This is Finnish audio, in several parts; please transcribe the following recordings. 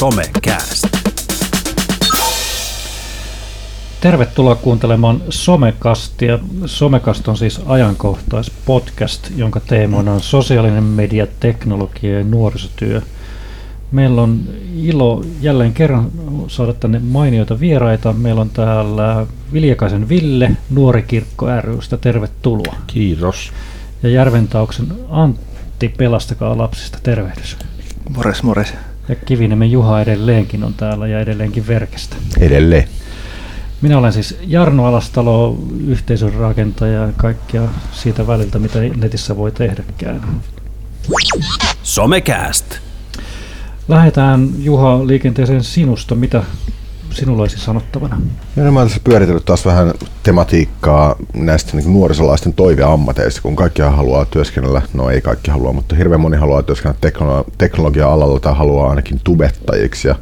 Somecast. Tervetuloa kuuntelemaan Somekastia. Somekast on siis ajankohtaispodcast, jonka teemana on sosiaalinen media, teknologia ja nuorisotyö. Meillä on ilo jälleen kerran saada tänne mainioita vieraita. Meillä on täällä Viljakaisen Ville, Nuori Kirkko rystä. Tervetuloa. Kiitos. Ja Järventauksen Antti, Pelastakaa lapsista. Tervehdys. Mores, mores. Ja Kiviniemen Juha edelleenkin on täällä ja edelleenkin Verkestä. Edelleen. Minä olen siis Jarno Alastalo, yhteisön rakentaja ja kaikkia siitä väliltä, mitä netissä voi tehdäkään. Somecast. Lähdetään Juha liikenteeseen sinusta. Mitä sinulla olisi sanottavana? Ja no, mä olen tässä pyöritellyt taas vähän tematiikkaa näistä niin nuorisolaisten toiveammateista, kun kaikki haluaa työskennellä, no ei kaikki halua, mutta hirveän moni haluaa työskennellä teknolo- teknologia-alalla tai haluaa ainakin tubettajiksi. Ja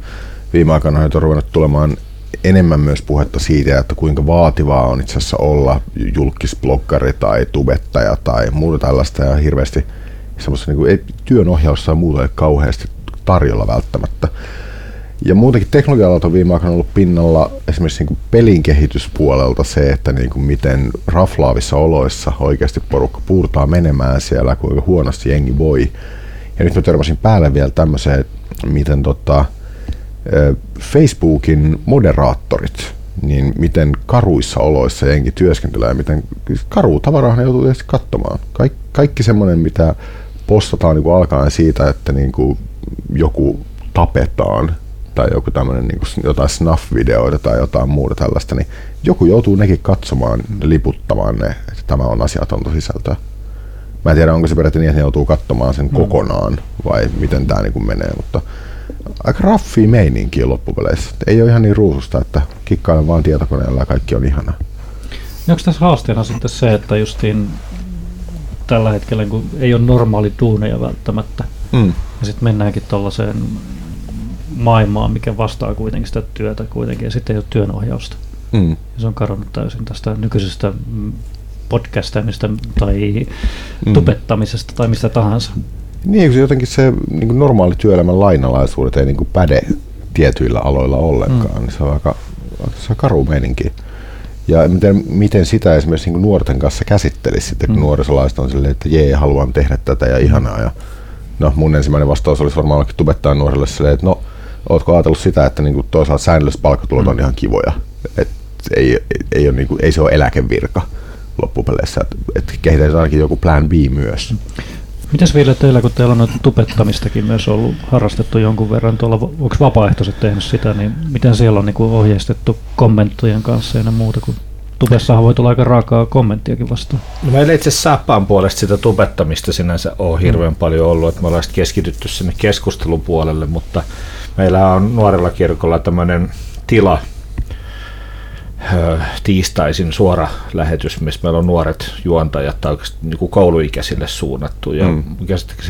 viime aikoina on ruvennut tulemaan enemmän myös puhetta siitä, että kuinka vaativaa on itse asiassa olla julkisbloggari tai tubettaja tai muuta tällaista ja hirveästi semmoista niin kuin, ei, työnohjausta ja muuta ei kauheasti tarjolla välttämättä. Ja muutenkin teknologia on viime aikoina ollut pinnalla esimerkiksi niin pelin kehityspuolelta se, että niin kuin miten raflaavissa oloissa oikeasti porukka puurtaa menemään siellä, kuinka huonosti jengi voi. Ja nyt mä törmäsin päälle vielä tämmöiseen, miten tota, Facebookin moderaattorit, niin miten karuissa oloissa jengi työskentelee, miten karu tavarahan joutuu tietysti katsomaan. Kaik, kaikki semmoinen, mitä postataan niin kuin alkaen siitä, että niin kuin joku tapetaan tai joku tämmöinen niin kuin jotain snuff-videoita tai jotain muuta tällaista, niin joku joutuu nekin katsomaan, liputtamaan ne, että tämä on asiatonta sisältöä. Mä en tiedä, onko se periaatteessa niin, että ne joutuu katsomaan sen mm. kokonaan vai miten tämä niin menee, mutta aika raffi meininkiä loppupeleissä. Ei ole ihan niin ruususta, että kikkailen vaan tietokoneella ja kaikki on ihanaa. Ja onko tässä haasteena sitten se, että justiin tällä hetkellä kun ei ole normaali duuneja välttämättä, mm. ja sitten mennäänkin tuollaiseen maailmaan, mikä vastaa kuitenkin sitä työtä kuitenkin, ja sitten ei ole työnohjausta. Mm. Ja se on kadonnut täysin tästä nykyisestä podcastamista tai mm. tubettamisesta tai mistä tahansa. Niin, se jotenkin se niin normaali työelämän lainalaisuudet ei niin päde tietyillä aloilla ollenkaan, mm. niin se on aika se on karu meininki. Ja miten, miten sitä esimerkiksi niin nuorten kanssa käsittelisi sitten, kun mm. nuorisolaiset on silleen, että jee, haluan tehdä tätä ja ihanaa. Ja, no mun ensimmäinen vastaus olisi varmaan tubettaa nuorille silleen, että no, ootko ajatellut sitä, että niin kuin toisaalta säännölliset palkkatulot mm. on ihan kivoja. Et ei, ei, ole, niin kuin, ei se ole eläkevirka loppupeleissä, että et kehitetään ainakin joku plan B myös. Mitäs vielä teillä, kun teillä on noita tupettamistakin myös ollut harrastettu jonkun verran, tuolla, onko vapaaehtoiset tehnyt sitä, niin miten siellä on niin kuin ohjeistettu kommenttojen kanssa ja muuta, kun tubessahan voi tulla aika raakaa kommenttiakin vastaan. No meillä itse asiassa Sappaan puolesta sitä tubettamista sinänsä on hirveän mm. paljon ollut, että me ollaan keskitytty sinne keskustelun puolelle, mutta meillä on nuorella kirkolla tämmöinen tila, tiistaisin suora lähetys, missä meillä on nuoret juontajat tai niin kuin kouluikäisille suunnattu. Ja mm.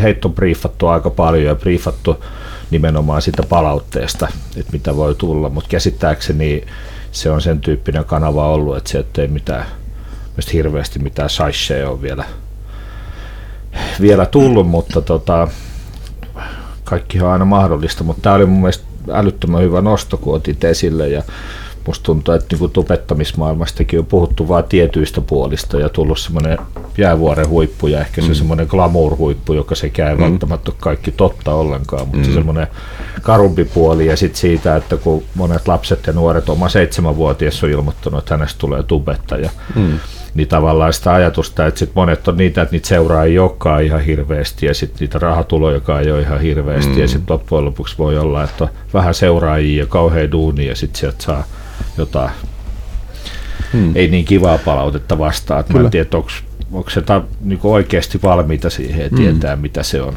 heitä on briefattu aika paljon ja briefattu nimenomaan sitä palautteesta, että mitä voi tulla, mutta käsittääkseni se on sen tyyppinen kanava ollut, että se ei mitään hirveästi mitään saisseja on vielä, vielä tullut, mutta tota, kaikki on aina mahdollista, mutta tämä oli mun mielestä älyttömän hyvä nosto, kun otit esille ja musta tuntuu, että niin tubettamismaailmastakin on puhuttu vain tietyistä puolista ja tullut semmoinen jäävuoren huippu ja ehkä se mm. semmoinen glamour-huippu, joka se käy mm. välttämättä kaikki totta ollenkaan, mutta mm. se semmoinen karumpi puoli ja sitten siitä, että kun monet lapset ja nuoret oma seitsemänvuotias on ilmoittanut, että hänestä tulee tubettaja, mm niin tavallaan sitä ajatusta, että sit monet on niitä, että niitä seuraa ei olekaan ihan hirveästi ja sitten niitä rahatuloja, joka ei ole ihan hirveästi mm. ja sitten loppujen lopuksi voi olla, että on vähän seuraajia ja kauhean duuni ja sitten sieltä saa jotain hmm. ei niin kivaa palautetta vastaan. Mä en tiedä, onko, onko se ta, niin oikeasti valmiita siihen ja tietää, hmm. mitä se on.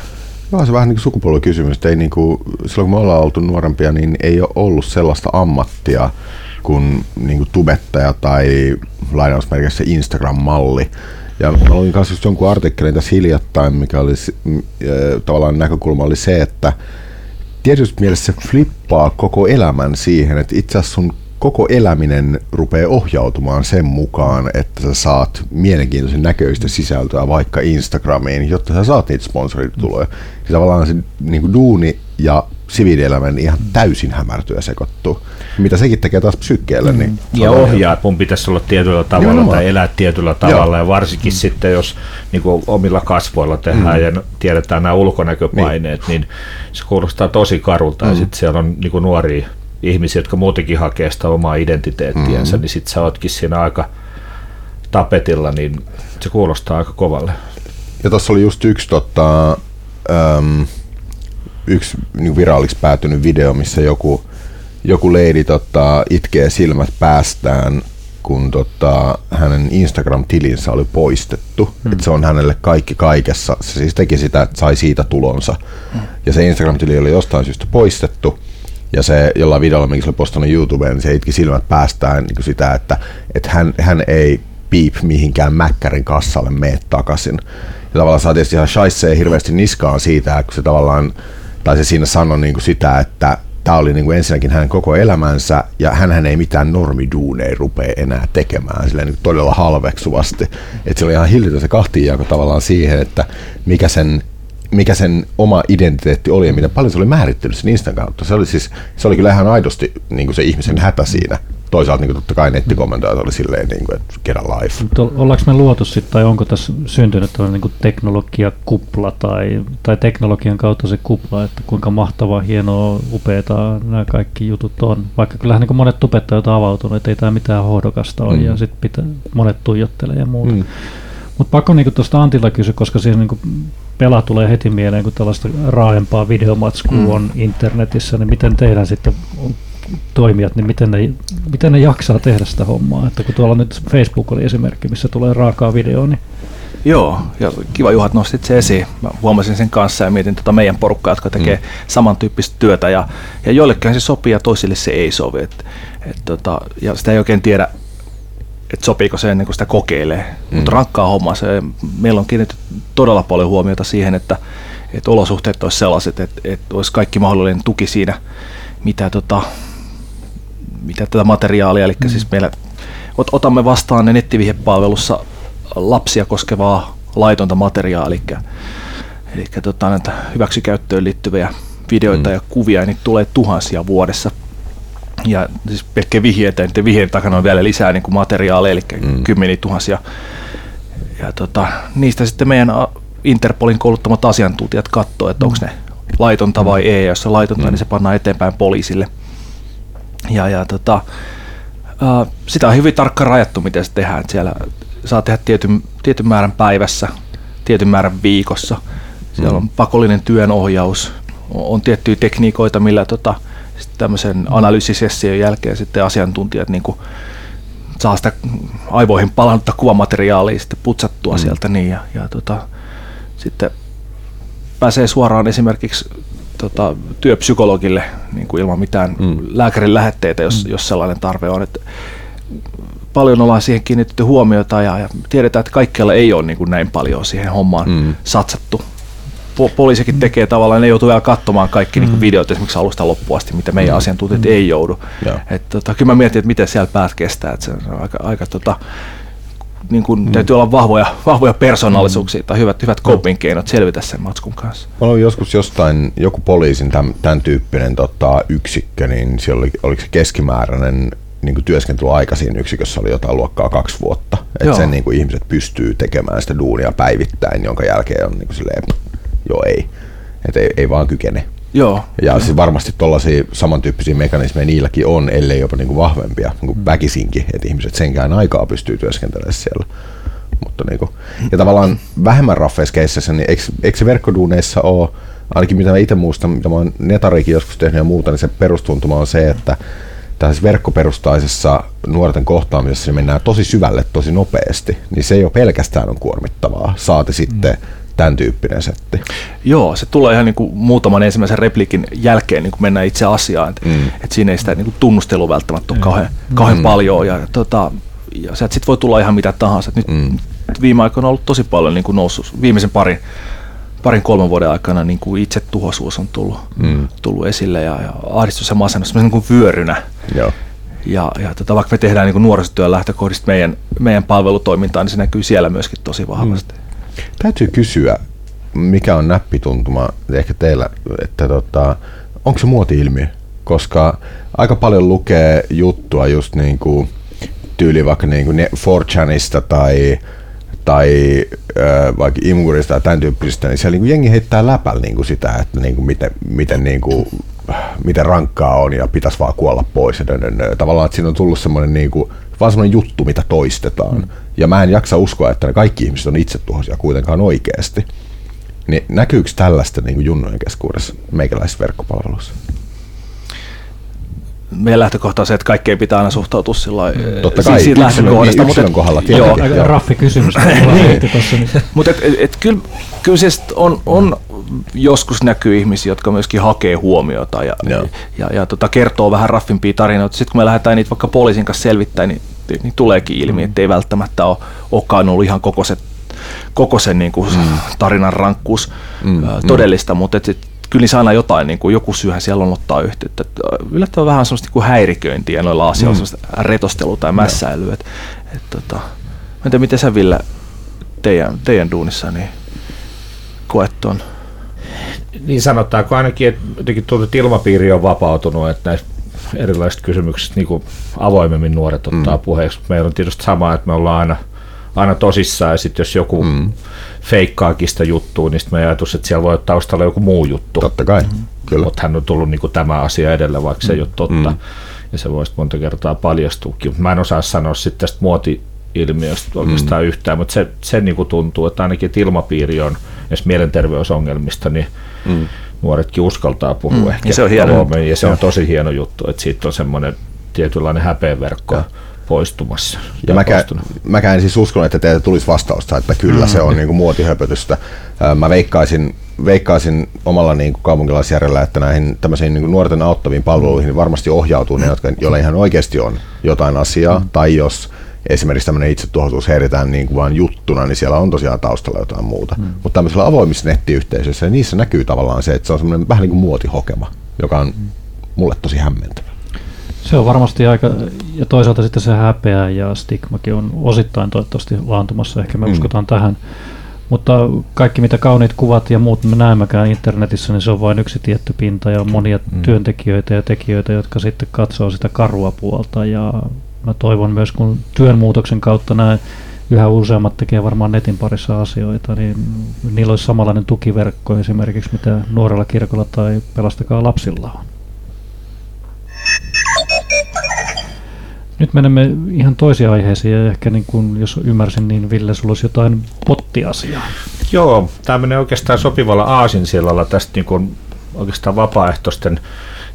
No, se vähän niin kuin sukupolvikysymys. Ei niin kuin, silloin kun me ollaan oltu nuorempia, niin ei ole ollut sellaista ammattia kuin, niin kuin tubettaja tai lainausmerkissä Instagram-malli. Ja mä luin kanssa just jonkun artikkelin tässä hiljattain, mikä oli tavallaan näkökulma oli se, että tietysti mielessä se flippaa koko elämän siihen, että itse asiassa sun koko eläminen rupeaa ohjautumaan sen mukaan, että sä saat mielenkiintoisen näköistä sisältöä vaikka Instagramiin, jotta sä saat niitä sponsorituloja. Ja tavallaan se niin kuin duuni ja siviilielämän ihan täysin hämärtyä sekoittuu. Mitä sekin tekee taas psykkeelle. Niin mm. ja ohjaa, että mun pitäisi olla tietyllä tavalla Nimenomaan. tai elää tietyllä tavalla. Joo. Ja varsinkin mm. sitten, jos niin kuin omilla kasvoilla tehdään mm. ja tiedetään nämä ulkonäköpaineet, niin, niin se kuulostaa tosi karulta. Mm. Ja sitten siellä on niin kuin nuoria ihmisiä, jotka muutenkin hakee sitä omaa identiteettiänsä, mm. niin sitten sä ootkin siinä aika tapetilla, niin se kuulostaa aika kovalle. Ja tuossa oli just yksi, tota, äm, yksi niin viraaliksi päätynyt video, missä joku, joku leidi tota, itkee silmät päästään, kun tota, hänen Instagram-tilinsä oli poistettu. Hmm. Että se on hänelle kaikki kaikessa. Se siis teki sitä, että sai siitä tulonsa. Hmm. Ja se Instagram-tili oli jostain syystä poistettu. Ja se jollain videolla, minkä se oli postannut YouTubeen, niin se itki silmät päästään niin sitä, että, että hän, hän ei piip mihinkään Mäkkärin kassalle mene takaisin. Ja tavallaan saa tietysti ihan shaissee hirveästi niskaan siitä, kun se tavallaan, tai se siinä sanoi niin kuin sitä, että tämä oli niin kuin ensinnäkin hänen koko elämänsä, ja hän ei mitään normiduuneja rupea enää tekemään silleen niin todella halveksuvasti. Että se oli ihan hillitön se kahtiinjako tavallaan siihen, että mikä sen mikä sen oma identiteetti oli ja miten paljon se oli määrittänyt sen Instan kautta. Se oli, siis, se oli kyllä ihan aidosti niin kuin se ihmisen hätä siinä toisaalta niin kuin totta kai nettikommentoijat oli silleen, niin kuin, että get life. Ollaanko me luotu sitten, tai onko tässä syntynyt tällainen niin teknologiakupla tai, tai teknologian kautta se kupla, että kuinka mahtavaa, hienoa, upeaa nämä kaikki jutut on. Vaikka kyllähän niin monet tubettajat on avautunut, että ei tämä mitään hohdokasta ole, mm. ja sitten monet tuijottelee ja muuta. Mm. Mutta pakko niinku tuosta Antilla kysyä, koska siinä niinku pela tulee heti mieleen, kun tällaista raaempaa videomatskua mm. on internetissä, niin miten teidän sitten toimijat, niin miten ne, miten ne jaksaa tehdä sitä hommaa? Että kun tuolla nyt Facebook oli esimerkki, missä tulee raakaa videoa, niin Joo, ja kiva Juhat nostit se esiin. Mä huomasin sen kanssa ja mietin tota meidän porukkaa, jotka tekee mm. samantyyppistä työtä. Ja, ja joillekin se sopii ja toisille se ei sovi. Et, et tota, ja sitä ei oikein tiedä, että sopiiko se ennen kuin sitä kokeilee. Mm. Mutta rankkaa hommaa. Se, meillä on kiinnitetty todella paljon huomiota siihen, että, että olosuhteet olisi sellaiset, että, että olisi kaikki mahdollinen tuki siinä, mitä tota, mitä tätä materiaalia, eli mm. siis meillä ot, otamme vastaan ne nettivihjepalvelussa lapsia koskevaa laitonta materiaalia, eli, eli tota, näitä hyväksikäyttöön liittyviä videoita mm. ja kuvia, niin tulee tuhansia vuodessa. Ja siis pelkkä vihjeitä, niin vihjeen takana on vielä lisää niin kuin materiaaleja, eli mm. kymmeniä tuhansia. Ja tota, niistä sitten meidän Interpolin kouluttamat asiantuntijat katsoo, että mm. onko ne laitonta vai mm. ei, ja jos se laitonta, mm. niin se pannaan eteenpäin poliisille – ja, ja tota, sitä on hyvin tarkka rajattu, miten se tehdään. Siellä saa tehdä tietyn, tietyn määrän päivässä, tietyn määrän viikossa. Siellä on pakollinen työnohjaus, on, on tiettyjä tekniikoita, millä tota, tämmöisen analyysisession jälkeen sitten asiantuntijat niin kuin, saa sitä aivoihin palannutta kuvamateriaalia sitten putsattua mm. sieltä niin ja, ja tota, sitten pääsee suoraan esimerkiksi tota, työpsykologille niin kuin ilman mitään mm. lääkärin lähetteitä, jos, mm. jos sellainen tarve on. Että paljon ollaan siihen kiinnitetty huomiota ja, ja tiedetään, että kaikkialla ei ole niin kuin näin paljon siihen hommaan mm. satsattu. Po- poliisikin tekee tavallaan, ne joutuu vielä katsomaan kaikki mm. niin videot esimerkiksi alusta loppuun asti, mitä meidän mm. asiantuntijat mm. ei joudu. Et, tota, kyllä mä mietin, että miten siellä päät kestää, että se on aika, aika tota, niin kuin, mm. täytyy olla vahvoja, vahvoja persoonallisuuksia mm. tai hyvät, hyvät coping keinot selvitä sen matskun kanssa. Mä olen joskus jostain, joku poliisin tämän, tämän tyyppinen tota, yksikkö, niin siellä oli, oliko se keskimääräinen niin kuin työskentelyaika siinä yksikössä oli jotain luokkaa kaksi vuotta. Että sen niin kuin ihmiset pystyy tekemään sitä duunia päivittäin, jonka jälkeen on niin kuin silleen, joo ei. Että ei, ei vaan kykene. Joo. Ja siis varmasti tuollaisia samantyyppisiä mekanismeja niilläkin on, ellei jopa niin kuin vahvempia, niin kuin mm. väkisinkin, että ihmiset senkään aikaa pystyy työskentelemään siellä. Mutta niin kuin, ja tavallaan vähemmän raffeissa keisseissä, niin eikö, eikö se verkkoduuneissa ole, ainakin mitä mä itse muistan, mitä mä oon netarikin joskus tehnyt ja muuta, niin se perustuntuma on se, että tässä verkkoperustaisessa nuorten kohtaamisessa niin mennään tosi syvälle tosi nopeasti, niin se ei ole pelkästään on kuormittavaa, saati sitten mm tämän tyyppinen setti. Joo, se tulee ihan niin kuin muutaman ensimmäisen repliikin jälkeen, niin kuin mennään itse asiaan. Että mm. et siinä ei sitä niin kuin tunnustelua välttämättä ole mm. kauhean, kauhean mm. paljon. Ja, tota, ja sieltä sitten voi tulla ihan mitä tahansa. Et nyt mm. viime aikoina on ollut tosi paljon niin kuin noussut, viimeisen parin, parin kolmen vuoden aikana niin kuin itse tuhosuus on tullut, mm. tullut esille ja, ja ahdistus ja masennus niin kuin vyörynä. Joo. Ja, ja tota, vaikka me tehdään niin kuin nuorisotyön lähtökohdista meidän, meidän palvelutoimintaa, niin se näkyy siellä myöskin tosi vahvasti. Mm. Täytyy kysyä, mikä on näppituntuma ehkä teillä, että tota, onko se muoti-ilmiö? Koska aika paljon lukee juttua just niin kuin tyyli vaikka niin kuin 4chanista tai tai äh, vaikka Imgurista tai tämän tyyppisistä, niin siellä niin kuin jengi heittää läpällä niin kuin sitä, että niin kuin miten, miten, niin kuin, miten rankkaa on ja pitäisi vaan kuolla pois. Ja Tavallaan, että siinä on tullut semmoinen, niin kuin, vaan semmoinen juttu, mitä toistetaan. Mm. Ja mä en jaksa uskoa, että ne kaikki ihmiset on itsetuhoisia kuitenkaan oikeasti. Niin näkyykö tällaista niin kuin junnojen keskuudessa meikäläisissä verkkopalveluissa? meidän lähtökohta on se, että kaikkeen pitää aina suhtautua sillä Totta kai, siitä lähtökohdasta. Mutta kohdalla joo, aika raffi kysymys. niin. Mutta et, et, et, kyllä, kyllä siis on, on joskus näkyy ihmisiä, jotka myöskin hakee huomiota ja, ja, ja, ja tota, kertoo vähän raffimpia tarinoita. Sitten kun me lähdetään niitä vaikka poliisin kanssa selvittämään, niin, niin tuleekin ilmi, mm. että ei välttämättä ole, olekaan ollut ihan koko se, koko sen niin kuin mm. tarinan rankkuus mm. todellista, mm. mutta et, kyllä niissä aina jotain, niin kuin joku syyhän siellä on ottaa yhteyttä. Yllättävän vähän sellaista niin kuin häiriköintiä noilla asioilla, mm. sellaista retostelua tai mässäilyä. Et, et, tota, mä en tiedä, miten sä Ville teidän, teidän duunissa niin koet tuon? Niin sanotaanko ainakin, että jotenkin että ilmapiiri on vapautunut, että näistä erilaisista kysymyksistä niin kuin avoimemmin nuoret ottaa mm. puheeksi. Meillä on tietysti sama, että me ollaan aina, aina tosissaan ja sitten jos joku mm feikkaakin sitä juttua, niin sitten me ajatus, että siellä voi olla taustalla joku muu juttu. Totta kai, mm-hmm. kyllä. Mutta hän on tullut niin kuin tämä asia edellä, vaikka se ei ole totta. Mm. Ja se voisi monta kertaa paljastuukin. Mä en osaa sanoa sitten tästä muoti-ilmiöstä oikeastaan mm. yhtään, mutta se, se niin kuin tuntuu, että ainakin että ilmapiiri on, jos mielenterveysongelmista, niin mm. nuoretkin uskaltaa puhua mm. ehkä. Ja se on hieno. Ja se on tosi hieno juttu, että siitä on semmoinen tietynlainen häpeenverkko. Ja poistumassa. Ja mäkään, mäkään en siis uskon, että teiltä tulisi vastausta, että kyllä mm. se on niin kuin muotihöpötystä. Mä veikkaisin, veikkaisin omalla niin kuin kaupunkilaisjärjellä, että näihin tämmöisiin niin kuin nuorten auttaviin palveluihin mm. varmasti ohjautuu ne, jotka, joilla ihan oikeasti on jotain asiaa, mm. tai jos esimerkiksi tämmöinen itsetuhoisuus heitetään niin kuin vain juttuna, niin siellä on tosiaan taustalla jotain muuta. Mm. Mutta tämmöisellä avoimissa nettiyhteisöissä, niin niissä näkyy tavallaan se, että se on semmoinen vähän niin kuin muotihokema, joka on mulle tosi hämmentävä. Se on varmasti aika, ja toisaalta sitten se häpeä ja stigmakin on osittain toivottavasti laantumassa, ehkä me mm. uskotaan tähän. Mutta kaikki mitä kauniit kuvat ja muut me näemmekään internetissä, niin se on vain yksi tietty pinta ja monia mm. työntekijöitä ja tekijöitä, jotka sitten katsoo sitä karua puolta. Ja mä toivon myös, kun työnmuutoksen kautta näin yhä useammat tekee varmaan netin parissa asioita, niin niillä olisi samanlainen tukiverkko esimerkiksi, mitä nuorella kirkolla tai pelastakaa lapsilla on. Nyt menemme ihan toisiin aiheisiin ja ehkä niin kuin, jos ymmärsin, niin Ville, sulla olisi jotain pottiasiaa. Joo, tämä menee oikeastaan sopivalla aasinsilalla tästä niin kuin oikeastaan vapaaehtoisten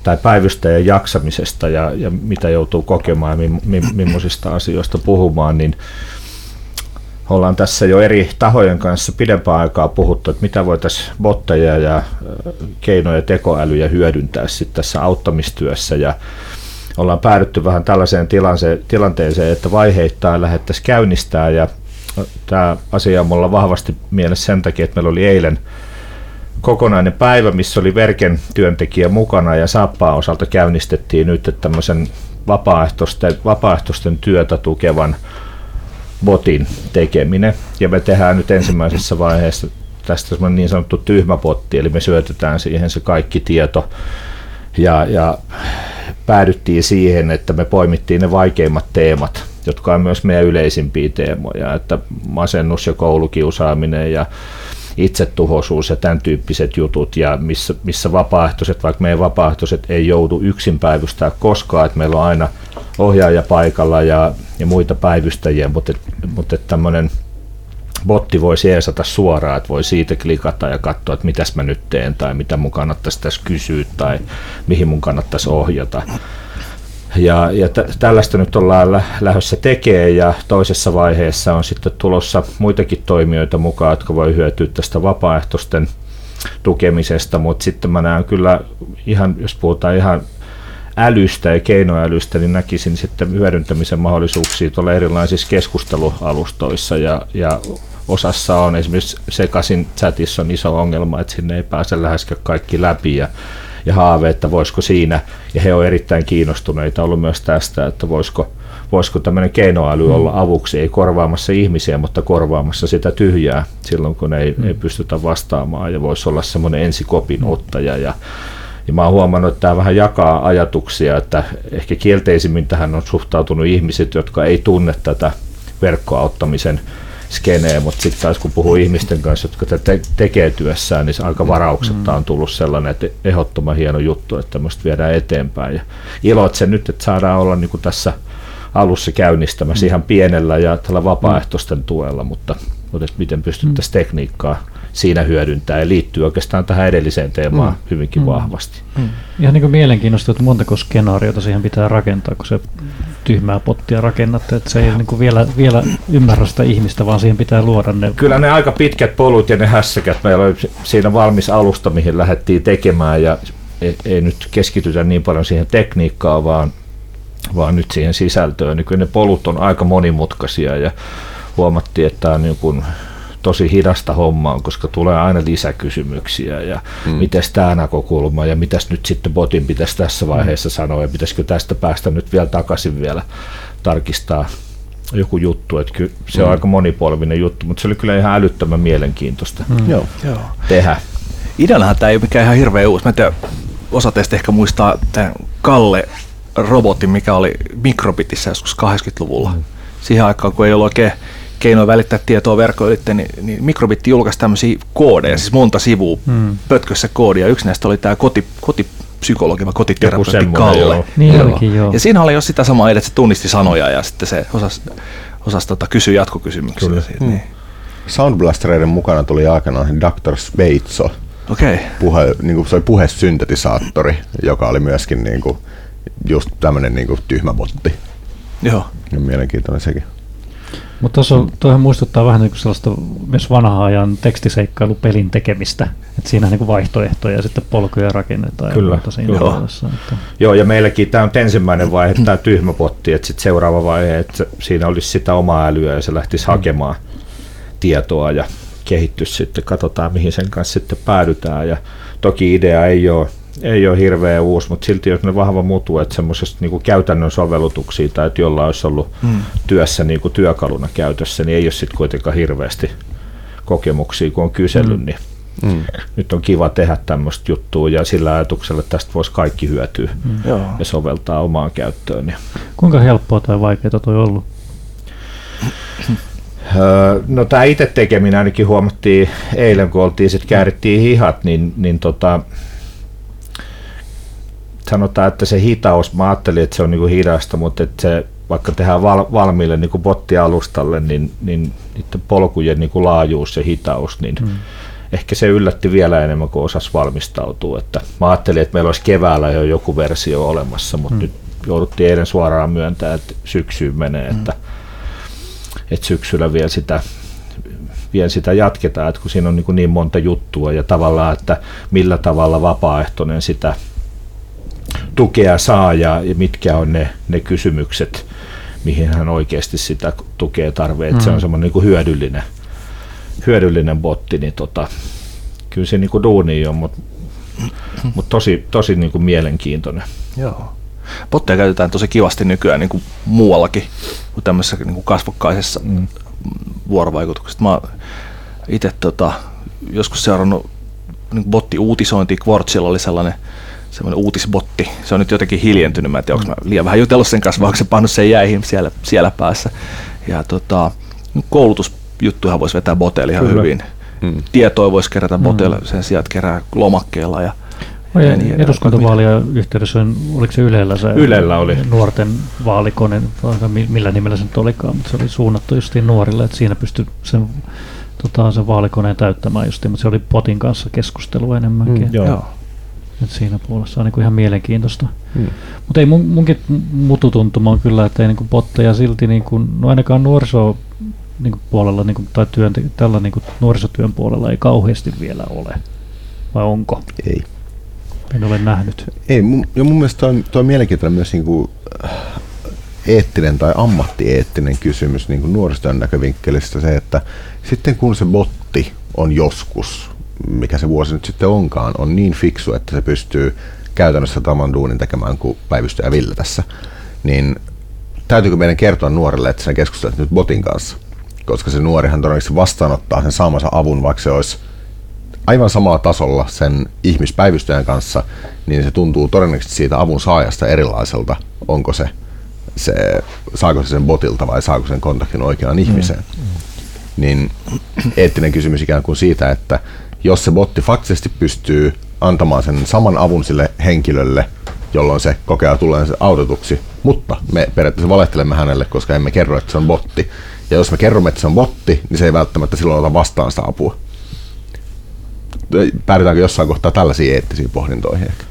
tai päivystäjän jaksamisesta ja, ja mitä joutuu kokemaan ja mi, mi, millaisista asioista puhumaan, niin ollaan tässä jo eri tahojen kanssa pidempään aikaa puhuttu, että mitä voitaisiin botteja ja keinoja tekoälyjä hyödyntää sitten tässä auttamistyössä. Ja ollaan päädytty vähän tällaiseen tilanteeseen, että vaiheittain lähdettäisiin käynnistää. Ja tämä asia on mulla vahvasti mielessä sen takia, että meillä oli eilen kokonainen päivä, missä oli Verken työntekijä mukana ja Saappaa osalta käynnistettiin nyt tämmöisen vapaaehtoisten, vapaaehtoisten työtä tukevan botin tekeminen. Ja me tehdään nyt ensimmäisessä vaiheessa tästä niin sanottu tyhmäpotti, eli me syötetään siihen se kaikki tieto ja, ja päädyttiin siihen, että me poimittiin ne vaikeimmat teemat, jotka on myös meidän yleisimpiä teemoja, että masennus ja koulukiusaaminen ja itsetuhoisuus ja tämän tyyppiset jutut, ja missä, missä vapaaehtoiset, vaikka meidän vapaaehtoiset ei joudu yksin päivystää koskaan, että meillä on aina ohjaaja paikalla ja, ja muita päivystäjiä, mutta, mutta tämmöinen botti voi seesata suoraan, että voi siitä klikata ja katsoa, että mitäs mä nyt teen tai mitä mun kannattaisi tässä kysyä tai mihin mun kannattaisi ohjata. Ja, ja t- tällaista nyt ollaan lä- lähdössä tekee ja toisessa vaiheessa on sitten tulossa muitakin toimijoita mukaan, jotka voi hyötyä tästä vapaaehtoisten tukemisesta, mutta sitten mä näen kyllä ihan, jos puhutaan ihan älystä ja keinoälystä, niin näkisin sitten hyödyntämisen mahdollisuuksia tuolla erilaisissa keskustelualustoissa. Ja, ja osassa on esimerkiksi sekaisin chatissa on iso ongelma, että sinne ei pääse läheskään kaikki läpi. Ja, ja haave, että voisiko siinä, ja he ovat erittäin kiinnostuneita ollut myös tästä, että voisiko, voisiko tämmöinen keinoäly mm. olla avuksi, ei korvaamassa ihmisiä, mutta korvaamassa sitä tyhjää silloin, kun ei, mm. ei pystytä vastaamaan ja voisi olla semmoinen ensikopin ottaja ja Ja mä oon huomannut, että tämä vähän jakaa ajatuksia, että ehkä kielteisimmin tähän on suhtautunut ihmiset, jotka ei tunne tätä verkkoauttamisen skenee, mutta sitten taas kun puhuu ihmisten kanssa, jotka tätä tekee työssään, niin aika varauksetta on tullut sellainen, että ehdottoman hieno juttu, että tämmöistä viedään eteenpäin. Ja iloitse nyt, että saadaan olla niin kuin tässä alussa käynnistämässä mm. ihan pienellä ja tällä vapaaehtoisten tuella, mutta, mutta miten pystyttäisiin mm. tekniikkaa siinä hyödyntää ja liittyy oikeastaan tähän edelliseen teemaan mm. hyvinkin mm. vahvasti. Mm. Ihan niin kuin mielenkiintoista, että montako skenaariota siihen pitää rakentaa, kun se tyhmää pottia rakennatte, että se ei niin kuin vielä, vielä ymmärrä sitä ihmistä, vaan siihen pitää luoda ne. Kyllä ne aika pitkät polut ja ne hässäkät, meillä oli siinä valmis alusta, mihin lähdettiin tekemään ja ei, ei nyt keskitytä niin paljon siihen tekniikkaan, vaan, vaan nyt siihen sisältöön. Niin kyllä ne polut on aika monimutkaisia ja huomattiin, että tämä on niin kuin tosi hidasta hommaa, koska tulee aina lisäkysymyksiä ja mm. miten tämä näkökulma ja mitäs nyt sitten botin pitäisi tässä vaiheessa mm. sanoa ja pitäisikö tästä päästä nyt vielä takaisin vielä tarkistaa joku juttu, että kyllä se on mm. aika monipolvinen juttu, mutta se oli kyllä ihan älyttömän mielenkiintoista mm. Joo. tehdä. Ideanahan tämä ei ole mikään ihan hirveä uusi. Mä en tiedä, osa teistä ehkä muistaa tämän Kalle robotin, mikä oli Mikrobitissä joskus 80-luvulla. Mm. Siihen aikaan, kun ei ollut oikein keinoja välittää tietoa verkkoylitte, niin, niin Mikrobitti julkaisi tämmöisiä koodeja, siis monta sivua hmm. pötkössä koodia. Yksi näistä oli tämä koti, kotipsykologi vai kotiterapeutti Kalle. Joo. Niin joo. Olikin, joo. Ja siinä oli jo sitä samaa, että se tunnisti sanoja ja sitten se osasi, osasi tota, kysyä jatkokysymyksiä. Kyllä. Siitä, hmm. niin. Soundblastereiden mukana tuli aikanaan Dr. Speitso. Okay. Puhe, niin kuin, se oli puhesyntetisaattori, joka oli myöskin niin kuin, just tämmöinen niin kuin, tyhmä botti. Joo. Ja mielenkiintoinen sekin. Mutta tuohon muistuttaa vähän niin kuin sellaista myös vanhaa ajan tekstiseikkailupelin tekemistä, että siinä niin kuin vaihtoehtoja ja sitten polkuja rakennetaan. Kyllä, ja siinä joo. että. joo, ja meilläkin tämä on ensimmäinen vaihe, tämä tyhmä potti, että sitten seuraava vaihe, että siinä olisi sitä omaa älyä ja se lähtisi mm. hakemaan tietoa ja kehittyisi sitten, katsotaan mihin sen kanssa sitten päädytään ja toki idea ei ole ei ole hirveän uusi, mutta silti on vahva mutu, että semmoisesta niin käytännön sovellutuksia tai että jolla olisi ollut mm. työssä niin kuin työkaluna käytössä, niin ei ole sitten kuitenkaan hirveästi kokemuksia, kun on kysellyt, mm. niin mm. nyt on kiva tehdä tämmöistä juttua ja sillä ajatuksella, että tästä voisi kaikki hyötyä mm. ja soveltaa omaan käyttöön. Niin. Kuinka helppoa tai vaikeaa toi ollut? No tämä itse tekeminen ainakin huomattiin eilen, kun oltiin sitten käärittiin hihat, niin, niin tota, sanotaan, että se hitaus, mä ajattelin, että se on niinku hidasta, mutta että se, vaikka tehdään val, valmiille niinku bottialustalle, niin, niin niiden polkujen niinku laajuus ja hitaus, niin hmm. ehkä se yllätti vielä enemmän kuin osas valmistautua. Että mä ajattelin, että meillä olisi keväällä jo joku versio olemassa, mutta hmm. nyt jouduttiin eilen suoraan myöntää, että syksyyn menee, hmm. että, että syksyllä vielä sitä vielä sitä jatketaan, että kun siinä on niin, niin monta juttua ja tavallaan, että millä tavalla vapaaehtoinen sitä tukea saa ja, ja mitkä on ne, ne kysymykset, mihin hän oikeasti sitä tukea tarvitsee. Mm. Se on mm. semmoinen niin hyödyllinen, hyödyllinen botti, niin tota, kyllä se niin kuin duuni on, mutta mut tosi, tosi niin kuin mielenkiintoinen. Joo. Botteja käytetään tosi kivasti nykyään niin kuin muuallakin kuin tämmöisessä niin kuin kasvokkaisessa mm. vuorovaikutuksessa. Mä itse tota, joskus seurannut niin botti-uutisointi, Quartzilla oli sellainen semmoinen uutisbotti. Se on nyt jotenkin hiljentynyt. Mä en tiedä, onko mä liian vähän jutellut sen kanssa, vai onko se pannut sen jäihin siellä, siellä päässä. Ja tota, koulutusjuttuja voisi vetää boteille ihan Kyllä. hyvin. Mm. Tietoa voisi kerätä mm. sen sijaan, että kerää lomakkeella. Ja, ja, ja niin eduskuntavaalia yhteydessä, oliko se Ylellä se Ylellä oli. nuorten vaalikone, millä nimellä se nyt olikaan, mutta se oli suunnattu justiin nuorille, että siinä pystyi sen, tota, sen vaalikoneen täyttämään justiin, mutta se oli potin kanssa keskustelu enemmänkin. Mm, joo. joo. Et siinä puolessa on niin kuin ihan mielenkiintoista. Hmm. Mutta ei mun, munkin mututuntuma on kyllä, että ei niin botteja silti, niin kuin, no ainakaan nuoriso niin kuin puolella niin kuin, tai työn, tällä niin kuin nuorisotyön puolella ei kauheasti vielä ole. Vai onko? Ei. En ole nähnyt. Ei, mun, ja mun mielestä toi, toi on mielenkiintoinen myös niin kuin, äh, eettinen tai ammattieettinen kysymys niin kuin nuorisotyön näkövinkkelistä se, että sitten kun se botti on joskus mikä se vuosi nyt sitten onkaan, on niin fiksu, että se pystyy käytännössä saman duunin tekemään kuin päivystäjä Ville tässä, niin täytyykö meidän kertoa nuorelle, että sinä keskustelet nyt botin kanssa? Koska se nuorihan todennäköisesti vastaanottaa sen saamansa avun, vaikka se olisi aivan samalla tasolla sen ihmispäivystäjän kanssa, niin se tuntuu todennäköisesti siitä avun saajasta erilaiselta. Onko se, se saako se sen botilta vai saako sen kontaktin oikeaan ihmiseen. Mm. Niin eettinen kysymys ikään kuin siitä, että jos se botti faktisesti pystyy antamaan sen saman avun sille henkilölle, jolloin se kokee tulee autotuksi, mutta me periaatteessa valehtelemme hänelle, koska emme kerro, että se on botti. Ja jos me kerromme, että se on botti, niin se ei välttämättä silloin ota vastaan sitä apua. Päädytäänkö jossain kohtaa tällaisiin eettisiin pohdintoihin ehkä?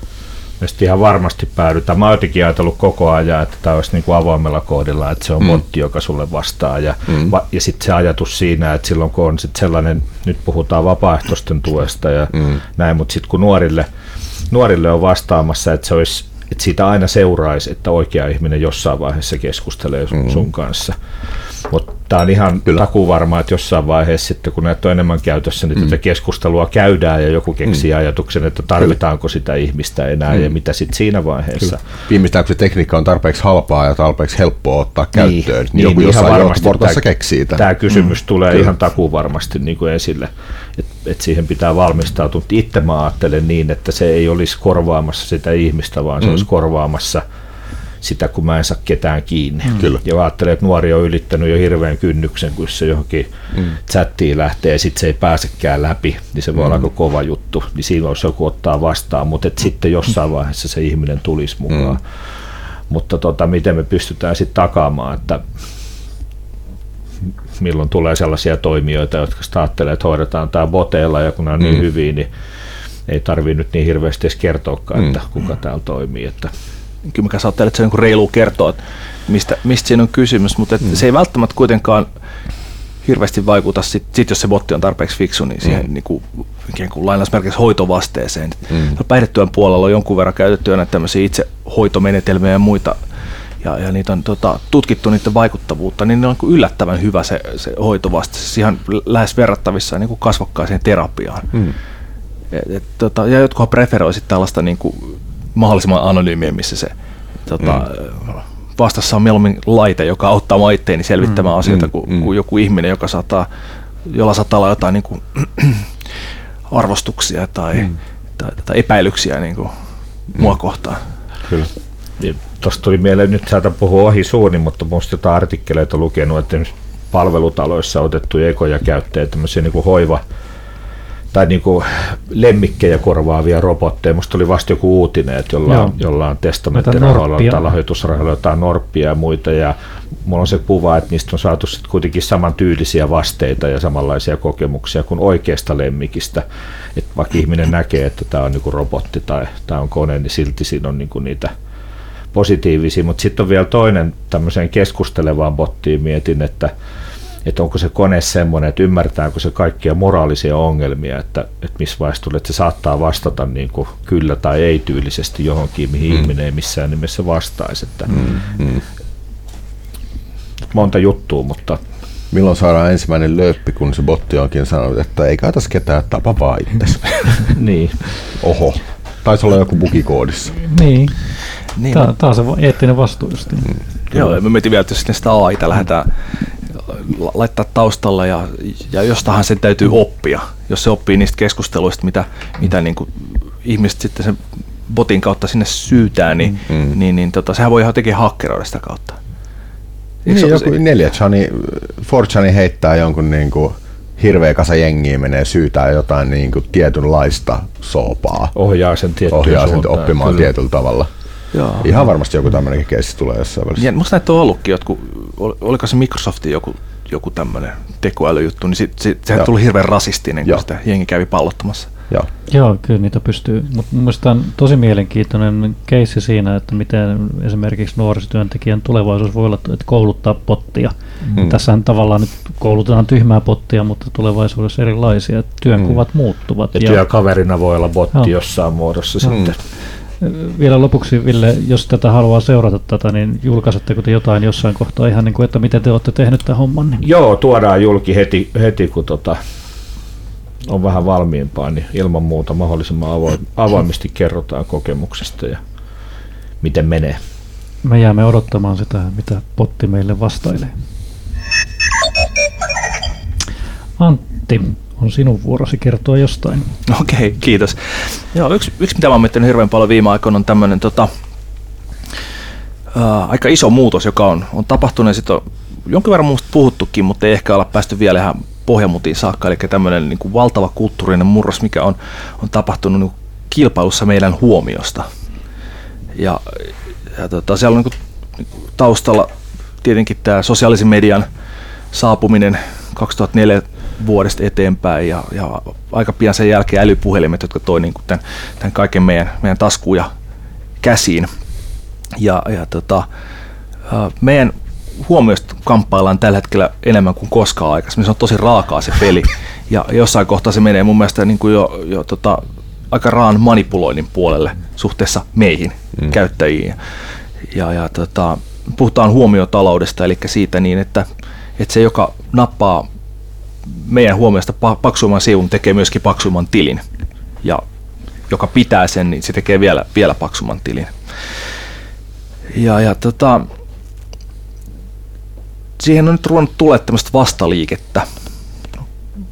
Mielestäni ihan varmasti päädytään. Mä oon ajatellut koko ajan, että tämä olisi niin kuin avoimella koodilla, että se on mm. botti, joka sulle vastaa. Ja, mm. va- ja sitten se ajatus siinä, että silloin kun on sit sellainen, nyt puhutaan vapaaehtoisten tuesta ja mm. näin, mutta sitten kun nuorille, nuorille on vastaamassa, että se olisi että siitä aina seuraisi, että oikea ihminen jossain vaiheessa keskustelee sun, mm. sun kanssa. Mutta tämä on ihan Kyllä. takuvarma, että jossain vaiheessa sitten, kun näitä on enemmän käytössä, niin mm. tätä keskustelua käydään ja joku keksii mm. ajatuksen, että tarvitaanko sitä ihmistä enää mm. ja mitä sitten siinä vaiheessa. Viimeistään, kun se tekniikka on tarpeeksi halpaa ja tarpeeksi helppoa ottaa niin, käyttöön, niin, niin joku niin jossain varmasti tämä, keksii Tämä kysymys mm. tulee Kyllä. ihan takuvarmasti niin kuin esille, että et siihen pitää valmistautua. Itse mä ajattelen niin, että se ei olisi korvaamassa sitä ihmistä, vaan se mm. olisi korvaamassa – sitä, kun mä en saa ketään kiinni. Mm. Kyllä. Ja ajattelen, että nuori on ylittänyt jo hirveän kynnyksen, kun se johonkin mm. chattiin lähtee ja sitten se ei pääsekään läpi, niin se voi mm. olla aika kova juttu. Niin silloin jos joku ottaa vastaan, mutta et sitten jossain vaiheessa se ihminen tulisi mukaan. Mm. Mutta tota, miten me pystytään sitten takaamaan, että milloin tulee sellaisia toimijoita, jotka ajattelee, että hoidetaan tämä boteilla ja kun ne on niin mm. hyviä, niin ei tarvitse nyt niin hirveästi edes kertoakaan, mm. että kuka täällä toimii. Että kyllä mä ajattelin, että se on niin reilu kertoa, että mistä, mistä siinä on kysymys, mutta mm. se ei välttämättä kuitenkaan hirveästi vaikuta, sit, sit jos se botti on tarpeeksi fiksu, niin siihen mm. niin kuin, ikään kuin lainausmerkeissä hoitovasteeseen. Mm. Päihdetyön puolella on jonkun verran käytetty näitä tämmöisiä itsehoitomenetelmiä ja muita, ja, ja niitä on tota, tutkittu niiden vaikuttavuutta, niin ne on niin yllättävän hyvä se, se hoitovaste, siis ihan lähes verrattavissa niin kuin kasvokkaiseen terapiaan. Mm. Et, et, tota, ja jotkut preferoisit tällaista niin kuin, mahdollisimman anonyymiä, missä se tota, mm. vastassa on mieluummin laite, joka auttaa maitteeni selvittämään mm. asioita, mm. kuin, mm. kuin joku ihminen, joka saattaa, jolla saattaa olla jotain niin kuin, arvostuksia tai, mm. tai, tai epäilyksiä niin kuin, mm. mua kohtaan. Kyllä. Tuosta tuli mieleen, nyt saatan puhua ohi suuni, mutta minusta jotain artikkeleita lukenut, että palvelutaloissa otettuja ekoja käyttäjä, tämmöisiä niin kuin hoiva, tai niin kuin lemmikkejä korvaavia robotteja. Musta oli vasta joku uutinen, että jolla, on, jolla on testamentirahoilla tai lahjoitusrahoilla jotain norppia ja muita. Ja mulla on se kuva, että niistä on saatu sitten kuitenkin samantyylisiä vasteita ja samanlaisia kokemuksia kuin oikeasta lemmikistä. Että vaikka ihminen näkee, että tämä on niin kuin robotti tai tämä on kone, niin silti siinä on niin kuin niitä positiivisia. Mutta sitten on vielä toinen tämmöiseen keskustelevaan bottiin mietin, että että onko se kone semmoinen, että ymmärtääkö se kaikkia moraalisia ongelmia, että, että missä vaiheessa tulee, että se saattaa vastata niin kuin kyllä tai ei tyylisesti johonkin, mihin mm. ihminen ei missään nimessä vastaisi. Että mm. Mm. Monta juttua, mutta Milloin saadaan ensimmäinen lööppi, kun se botti onkin sanonut, että ei kaitas ketään, tapa vaan itse. niin. Oho. Taisi olla joku bugikoodissa. Niin. niin Tämä, tämä on se eettinen vastuu. Mm. Joo, me mietin vielä, että jos sitä AIta lähdetään laittaa taustalla ja, ja jostahan sen täytyy oppia, jos se oppii niistä keskusteluista, mitä, mitä niin kuin ihmiset sitten sen botin kautta sinne syytää, niin, mm. niin, niin, niin tota, sehän voi ihan jotenkin hakkeroida sitä kautta. Eikö niin, joku neljä chani, Forchani heittää jonkun niin kuin hirveä kasa jengiä menee syytää jotain niin kuin tietynlaista soopaa. Ohjaa sen, Ohjaa sen oppimaan kyllä. tietyllä tavalla. Joo. Ihan varmasti joku tämmöinenkin keissi tulee jossain välissä. Ja musta näitä on ollutkin jotkut, oliko se Microsoftin joku tämmöinen tekoälyjuttu, niin sit, sit, sehän Joo. tuli hirveän rasistinen, kun sitä jengi kävi pallottamassa. Joo. Joo, kyllä niitä pystyy. Mutta mielestäni on tosi mielenkiintoinen keissi siinä, että miten esimerkiksi nuorisotyöntekijän tulevaisuus voi olla, että kouluttaa pottia. Mm. Tässähän tavallaan nyt koulutetaan tyhmää pottia, mutta tulevaisuudessa erilaisia. Työnkuvat mm. muuttuvat. Ja, ja työkaverina voi olla botti Joo. jossain muodossa mm. sitten. Vielä lopuksi, Ville, jos tätä haluaa seurata tätä, niin julkaisetteko te jotain jossain kohtaa ihan niin kuin, että miten te olette tehnyt tämän homman? Niin? Joo, tuodaan julki heti, heti kun tota, on vähän valmiimpaa, niin ilman muuta mahdollisimman avoimesti kerrotaan kokemuksesta ja miten menee. Me jäämme odottamaan sitä, mitä potti meille vastailee. Antti, on sinun vuorosi kertoa jostain. Okei, okay, kiitos. Joo, yksi, yksi mitä mä oon miettinyt hirveän paljon viime aikoina on tämmöinen tota, ää, aika iso muutos, joka on, on tapahtunut ja sitten on jonkin verran muusta puhuttukin, mutta ei ehkä olla päästy vielä ihan pohjamutiin saakka, eli tämmöinen niin kuin valtava kulttuurinen murros, mikä on, on tapahtunut niin kilpailussa meidän huomiosta. Ja, ja tota, siellä on niin kuin, taustalla tietenkin tämä sosiaalisen median saapuminen 2004 vuodesta eteenpäin ja, ja aika pian sen jälkeen älypuhelimet, jotka toi niin kuin tämän, tämän kaiken meidän, meidän taskuun ja käsiin. Ja, ja tota, meidän huomioista kamppaillaan tällä hetkellä enemmän kuin koskaan aikaisemmin. Se on tosi raakaa se peli. Ja jossain kohtaa se menee mun mielestä niin kuin jo, jo tota, aika raan manipuloinnin puolelle suhteessa meihin, mm. käyttäjiin. Ja, ja tota, puhutaan huomiotaloudesta, eli siitä niin, että, että se, joka nappaa meidän huomiosta paksuimman sivun, tekee myöskin paksuimman tilin. Ja joka pitää sen, niin se tekee vielä, vielä paksumman tilin. Ja, ja tota, siihen on nyt ruvennut tulee tämmöistä vastaliikettä.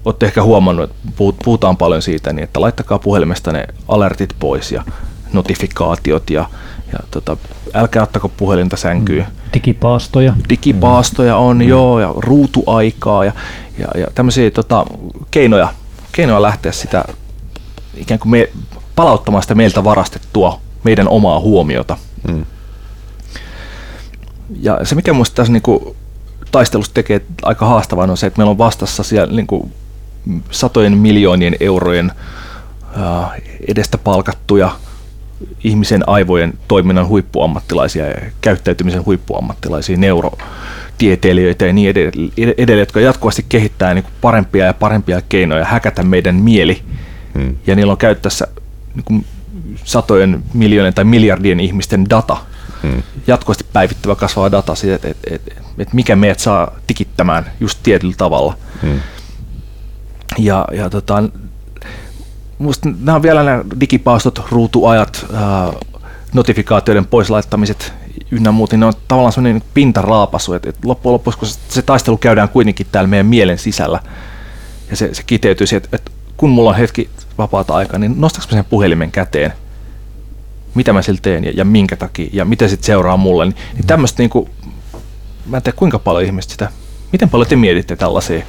Olette ehkä huomannut, että puhutaan paljon siitä, niin että laittakaa puhelimesta ne alertit pois ja notifikaatiot ja, ja tota, älkää ottako puhelinta sänkyyn. Mm. Digipaastoja. Digipaastoja on, mm. joo, ja ruutuaikaa ja, ja, ja tämmöisiä tota, keinoja, keinoja lähteä sitä ikään kuin me, palauttamaan sitä meiltä varastettua meidän omaa huomiota. Mm. Ja se, mikä minusta tässä niin kuin, taistelusta tekee aika haastavan on se, että meillä on vastassa siellä niin kuin, satojen miljoonien eurojen ää, edestä palkattuja ihmisen aivojen toiminnan huippuammattilaisia ja käyttäytymisen huippuammattilaisia, neurotieteilijöitä ja niin edelleen, jotka jatkuvasti kehittää niin kuin parempia ja parempia keinoja häkätä meidän mieli. Hmm. Ja niillä on käyttäessä niin kuin satojen miljoonien tai miljardien ihmisten data, hmm. jatkuvasti päivittävä kasvava data siitä, että, että, että, että mikä meidät saa tikittämään just tietyllä tavalla. Hmm. Ja, ja tota, musta nämä on vielä nämä digipaastot, ruutuajat, notifikaatioiden poislaittamiset ynnä muut, niin ne on tavallaan sellainen pintaraapasu, että, että loppujen lopuksi, kun se taistelu käydään kuitenkin täällä meidän mielen sisällä, ja se, se kiteytyy siihen, että, että kun mulla on hetki vapaata aikaa, niin nostaks sen puhelimen käteen, mitä mä sillä teen ja, ja minkä takia, ja mitä sitten seuraa mulle, niin, niin tämmöistä niin kuin, mä en tiedä kuinka paljon ihmiset sitä, miten paljon te mietitte tällaisia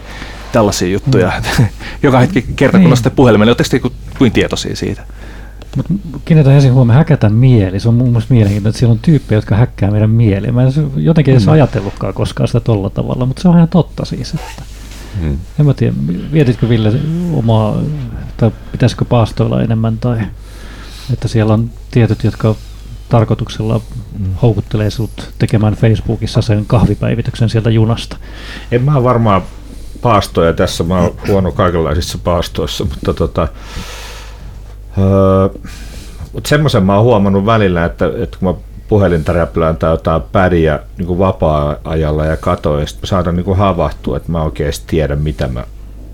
tällaisia juttuja. Mm. Joka hetki kerta, kun niin. nostatte puhelimelle, oletteko te kuin tietoisia siitä? Mutta kiinnitän ensin huomioon häkätä mieli. Se on mun mielestä mielenkiintoista, että siellä on tyyppejä, jotka häkkää meidän mieliä. Mä en jotenkin edes mm. ajatellutkaan koskaan sitä tolla tavalla, mutta se on ihan totta siis. Että mm. En mä tiedä, mietitkö Ville omaa, tai pitäisikö paastoilla enemmän, tai että siellä on tietyt, jotka tarkoituksella mm. houkuttelee sinut tekemään Facebookissa sen kahvipäivityksen sieltä junasta. En mä varmaan paastoja tässä, mä oon huono kaikenlaisissa paastoissa, mutta tota, öö, mutta semmoisen mä oon huomannut välillä, että, että kun mä puhelinta räplään tai jotain pädiä niin vapaa-ajalla ja katoin, ja sitten saatan niin havahtua, että mä oikeasti tiedän, mitä mä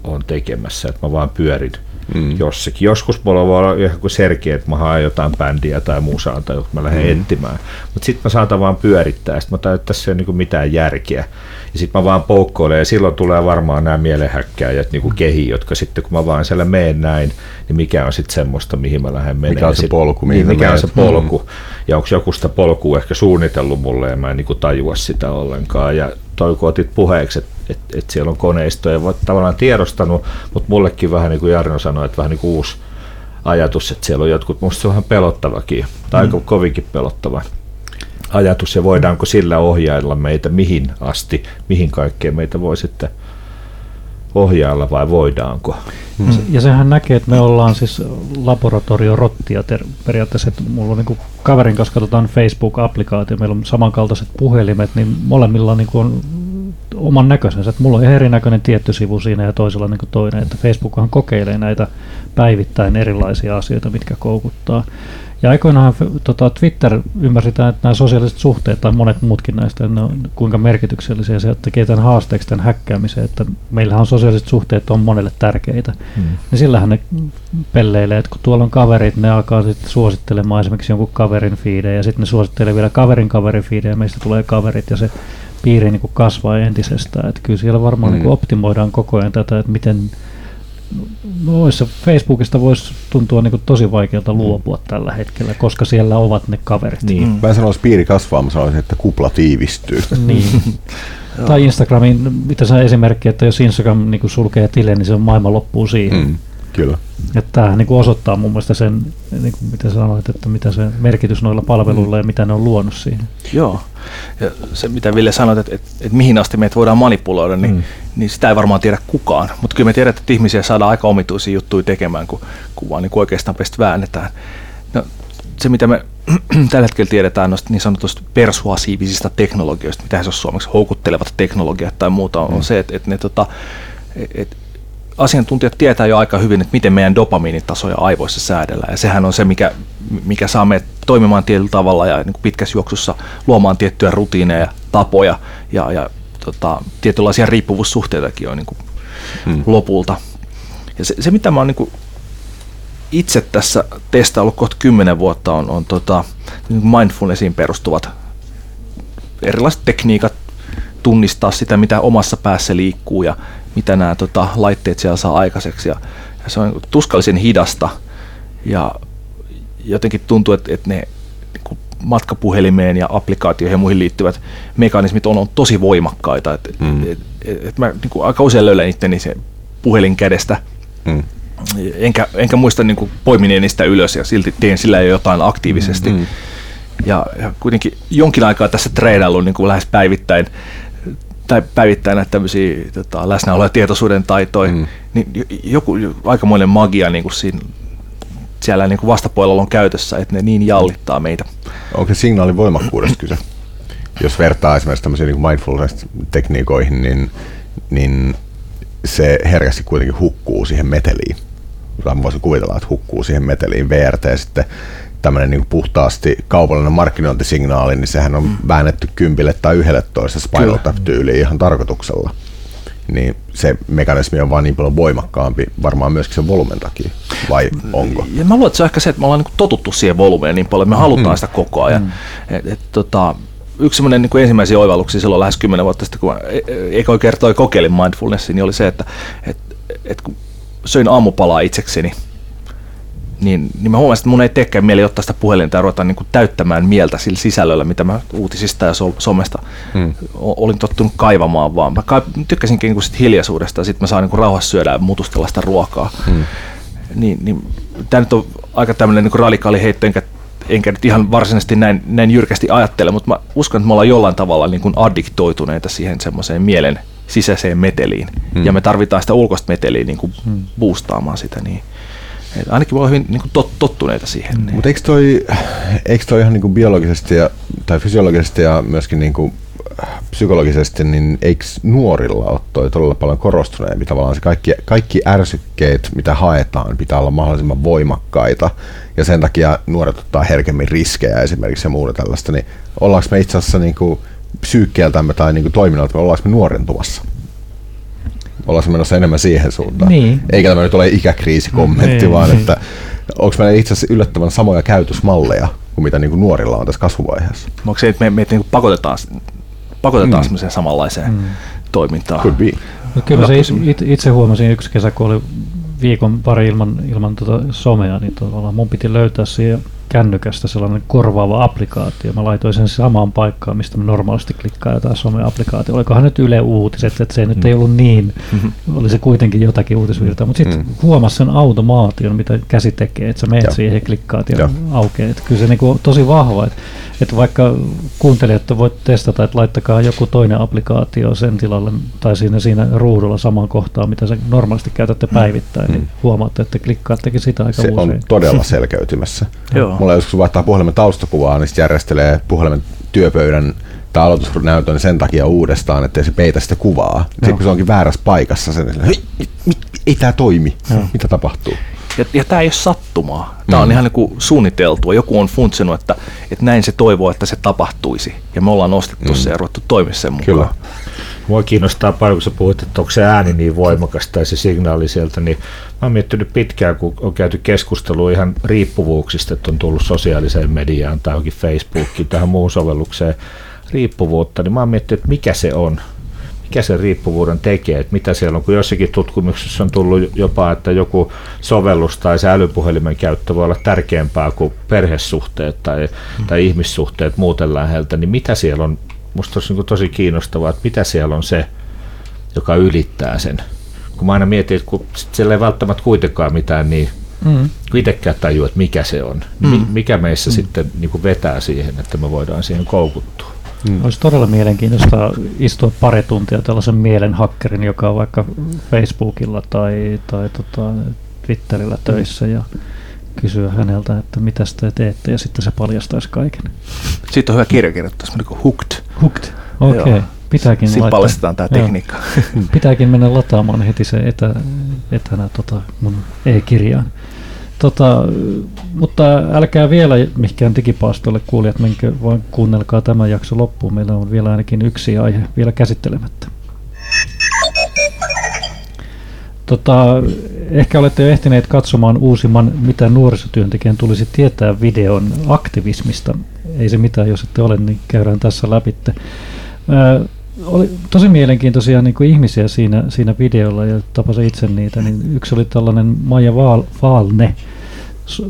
oon tekemässä, että mä vaan pyörin mm. jossakin. Joskus mulla voi olla kuin serkeä, että mä haen jotain bändiä tai musaa tai mä lähden mm. etsimään. Mutta sitten mä saatan vaan pyörittää, sitten mä tajun, että tässä ei ole niin mitään järkeä. Ja sitten mä vaan poukkoilen ja silloin tulee varmaan nämä mielenhäkkäjät niin kuin kehi, jotka sitten kun mä vaan siellä meen näin, niin mikä on sitten semmoista, mihin mä lähden menemään. Mikä on se polku, mihin niin, mikä on se polku. Mm. Ja onko joku sitä polkua ehkä suunnitellut mulle ja mä en niin kuin tajua sitä ollenkaan. Ja toi kun otit puheeksi, että et, et siellä on koneistoja, tavallaan tiedostanut, mutta mullekin vähän niin kuin Jarno sanoi, että vähän niin kuin uusi ajatus, että siellä on jotkut, musta se on vähän pelottavakin, tai mm. aika kovinkin pelottava ajatus, ja voidaanko sillä ohjailla meitä mihin asti, mihin kaikkeen meitä voi sitten ohjailla vai voidaanko? Mm. Ja sehän näkee, että me ollaan siis laboratoriorottia ter- periaatteessa, että mulla on niin kaverin kanssa katsotaan Facebook-applikaatio, meillä on samankaltaiset puhelimet, niin molemmilla on, niin on oman näköisensä. Että mulla on erinäköinen tietty sivu siinä ja toisella niin toinen, että Facebookhan kokeilee näitä päivittäin erilaisia asioita, mitkä koukuttaa. Ja aikoinaan tota, Twitter ymmärsitään, että nämä sosiaaliset suhteet tai monet muutkin näistä, ne on kuinka merkityksellisiä se tekee tämän haasteeksi tämän häkkäämiseen, että meillähän on sosiaaliset suhteet on monelle tärkeitä. Mm. Niin sillähän ne pelleilee, että kun tuolla on kaverit, ne alkaa sitten suosittelemaan esimerkiksi jonkun kaverin fiidejä ja sitten ne suosittelee vielä kaverin kaverin fiidejä ja meistä tulee kaverit ja se piiri niin kuin kasvaa entisestään. Että kyllä siellä varmaan mm. niin kuin optimoidaan koko ajan tätä, että miten noissa Facebookista voisi tuntua niin kuin tosi vaikealta luopua mm. tällä hetkellä, koska siellä ovat ne kaverit. Niin. Mm. Mä en sanoisi piiri kasvaa, mä sanoisin, että kupla tiivistyy. niin. tai Instagramin, mitä sä esimerkki, että jos Instagram niin kuin sulkee tilin, niin se on maailma loppuu siihen. Mm. Kyllä. Että tämä niin osoittaa mun mielestä sen, niin kuin mitä sanoit, että mitä se merkitys noilla palveluilla mm. ja mitä ne on luonut siihen. Joo. Ja se, mitä Ville sanoit, että, että, että mihin asti meitä voidaan manipuloida, niin, mm. niin sitä ei varmaan tiedä kukaan. Mutta kyllä me tiedetään, että ihmisiä saadaan aika omituisia juttuja tekemään, kun, kun vaan niin oikeastaan pestä väännetään. No, se, mitä me tällä hetkellä tiedetään noista niin sanotusta persuasiivisista teknologioista, mitä se on suomeksi, houkuttelevat teknologiat tai muuta, on mm. se, että, että ne tota, että asiantuntijat tietää jo aika hyvin, että miten meidän dopamiinitasoja aivoissa säädellään. Ja sehän on se, mikä, mikä saa meidät toimimaan tietyllä tavalla ja niin kuin pitkässä juoksussa luomaan tiettyjä rutiineja, tapoja ja, ja tota, tietynlaisia riippuvuussuhteitakin on niin kuin hmm. lopulta. Ja se, se, mitä mä oon niin kuin itse tässä testaillut kohta kymmenen vuotta, on, on tota, niin mindfulnessiin perustuvat erilaiset tekniikat tunnistaa sitä, mitä omassa päässä liikkuu ja mitä nämä tota, laitteet siellä saa aikaiseksi. Ja, ja se on tuskallisen hidasta ja jotenkin tuntuu, että, että ne niin matkapuhelimeen ja applikaatioihin ja muihin liittyvät mekanismit on, on tosi voimakkaita. Et, mm. et, et, et mä niin kuin aika usein löydän itteni se puhelin kädestä, mm. enkä, enkä muista niin poimineeni sitä ylös ja silti teen sillä jo jotain aktiivisesti. Mm. Ja, ja kuitenkin jonkin aikaa tässä treenaillut niin kuin lähes päivittäin tai päivittää näitä tämmöisiä tota, läsnäoloja tietoisuuden taitoja, mm. niin joku aikamoinen magia niin kuin siinä, siellä niin kuin vastapuolella on käytössä, että ne niin jallittaa meitä. Onko se signaalin voimakkuudesta kyse? Jos vertaa esimerkiksi tämmöisiin niin mindfulness-tekniikoihin, niin, niin se herkästi kuitenkin hukkuu siihen meteliin. Tai voisin kuvitella, että hukkuu siihen meteliin. VRT sitten tämmöinen niin puhtaasti kaupallinen markkinointisignaali, niin sehän on mm. väännetty kympille tai yhdelle toista Spinal Tap-tyyliin ihan tarkoituksella. Niin se mekanismi on vaan niin paljon voimakkaampi, varmaan myöskin sen volumen takia, vai onko? Ja mä luulen, että se on ehkä se, että me ollaan niin totuttu siihen volumeen niin paljon, me halutaan mm. sitä koko ajan. Mm. Et, et, tota, yksi semmoinen niin ensimmäisiä oivalluksia silloin lähes kymmenen vuotta sitten, kun Eko kertoi kokeilin mindfulnessin, niin oli se, että et, et, kun söin aamupalaa itsekseni, niin, niin mä huomasin, että mun ei teekään mieli ottaa sitä puhelinta ja ruveta niin kuin täyttämään mieltä sillä sisällöllä, mitä mä uutisista ja somesta hmm. olin tottunut kaivamaan vaan. Mä tykkäsinkin niin kuin sit hiljaisuudesta ja sitten mä saan niin kuin rauhassa syödä ja mutustella sitä ruokaa. Hmm. Niin, niin, tämä nyt on aika tämmöinen niin radikaali heitto, enkä, enkä nyt ihan varsinaisesti näin, näin jyrkästi ajattele, mutta mä uskon, että me ollaan jollain tavalla niin kuin addiktoituneita siihen semmoiseen mielen sisäiseen meteliin. Hmm. Ja me tarvitaan sitä ulkoista meteliä niin kuin hmm. boostaamaan sitä. Niin et ainakin me ollaan hyvin niin kuin tot, tottuneita siihen. Niin. Mutta eikö toi, eikö toi ihan niin kuin biologisesti ja, tai fysiologisesti ja myöskin niin kuin psykologisesti, niin eikö nuorilla ole toi todella paljon korostuneempi? Tavallaan se kaikki, kaikki ärsykkeet, mitä haetaan, pitää olla mahdollisimman voimakkaita, ja sen takia nuoret ottaa herkemmin riskejä esimerkiksi ja muuta tällaista, niin ollaanko me itse asiassa niin kuin psyykkeeltämme tai niin kuin toiminnalta, ollaanko me nuorentumassa? Ollaan menossa enemmän siihen suuntaan. Niin. Eikä tämä nyt ole ikäkriisikommentti, niin, vaan että onko meillä itse asiassa yllättävän samoja käytösmalleja kuin mitä niin kuin nuorilla on tässä kasvuvaiheessa. Onko se, että me, me niin pakotetaan, pakotetaan mm. samanlaiseen mm. toimintaan? Could be. No, kyllä se itse huomasin yksi kesä, kun oli viikon pari ilman, ilman tuota somea, niin tavallaan mun piti löytää siihen kännykästä sellainen korvaava applikaatio. Mä laitoin sen samaan paikkaan, mistä mä normaalisti klikkaan jotain some-applikaatio. Olikohan nyt Yle Uutiset, että se mm. nyt ei ollut niin, mm-hmm. oli se kuitenkin jotakin uutisvirtaa, mutta sitten mm. huomasi sen automaation, mitä käsi tekee, että sä menet ja. siihen ja klikkaat ja, ja. aukeaa. Että kyllä se niinku tosi vahva, että, että vaikka kuuntelijat voit testata, että laittakaa joku toinen applikaatio sen tilalle tai siinä, siinä ruudulla samaan kohtaan, mitä sä normaalisti käytätte mm. päivittäin, mm. niin huomaatte, että klikkaattekin sitä aika se usein. on todella selkeytymässä. Joo mulla joskus vaihtaa puhelimen taustakuvaa, niin sitten järjestelee puhelimen työpöydän tai aloitusnäytön sen takia uudestaan, ettei se peitä sitä kuvaa. Sitten kun se onkin väärässä paikassa, sen, hei, ei tämä toimi. Joo. Mitä tapahtuu? Ja, ja tämä ei ole sattumaa. Tämä mm. on ihan niin kuin suunniteltua. Joku on funtsinut, että, että näin se toivoo, että se tapahtuisi. Ja me ollaan nostettu mm. se ja ruvettu toimia sen mukaan. Kyllä. Mua kiinnostaa paljon, kun sä puhut, että onko se ääni niin voimakas tai se signaali sieltä, niin mä oon miettinyt pitkään, kun on käyty keskustelua ihan riippuvuuksista, että on tullut sosiaaliseen mediaan tai johonkin Facebookiin, tähän muun sovellukseen riippuvuutta, niin mä oon miettinyt, että mikä se on. Mikä se riippuvuuden tekee, että mitä siellä on, kun jossakin tutkimuksessa on tullut jopa, että joku sovellus tai se älypuhelimen käyttö voi olla tärkeämpää kuin perhesuhteet tai, mm. tai ihmissuhteet muuten läheltä, niin mitä siellä on, musta olisi niin tosi kiinnostavaa, että mitä siellä on se, joka ylittää sen. Kun mä aina mietin, että kun siellä ei välttämättä kuitenkaan mitään niin mm. itsekään tajua, että mikä se on. Mm. Mikä meissä mm. sitten niin vetää siihen, että me voidaan siihen koukuttua. Mm. Olisi todella mielenkiintoista istua pari tuntia tällaisen mielenhakkerin, joka on vaikka Facebookilla tai, tai tota Twitterillä töissä ja kysyä häneltä, että mitä te teette ja sitten se paljastaisi kaiken. Siitä on hyvä kirja kirjoittaa, semmoinen kuin Hooked. Hooked, okei. Okay. Pitääkin Sitten paljastetaan tämä tekniikka. Pitääkin mennä lataamaan heti se etä, etänä tota mun e-kirjaan. Tota, mutta älkää vielä mihinkään digipaastolle kuulijat, menkö, vaan kuunnelkaa tämä jakso loppuun. Meillä on vielä ainakin yksi aihe vielä käsittelemättä. Tota, ehkä olette jo ehtineet katsomaan uusimman, mitä nuorisotyöntekijän tulisi tietää videon aktivismista. Ei se mitään, jos ette ole, niin käydään tässä läpitte oli tosi mielenkiintoisia niin kuin ihmisiä siinä, siinä videolla ja tapasin itse niitä. Niin yksi oli tällainen Maija Vaal, Vaalne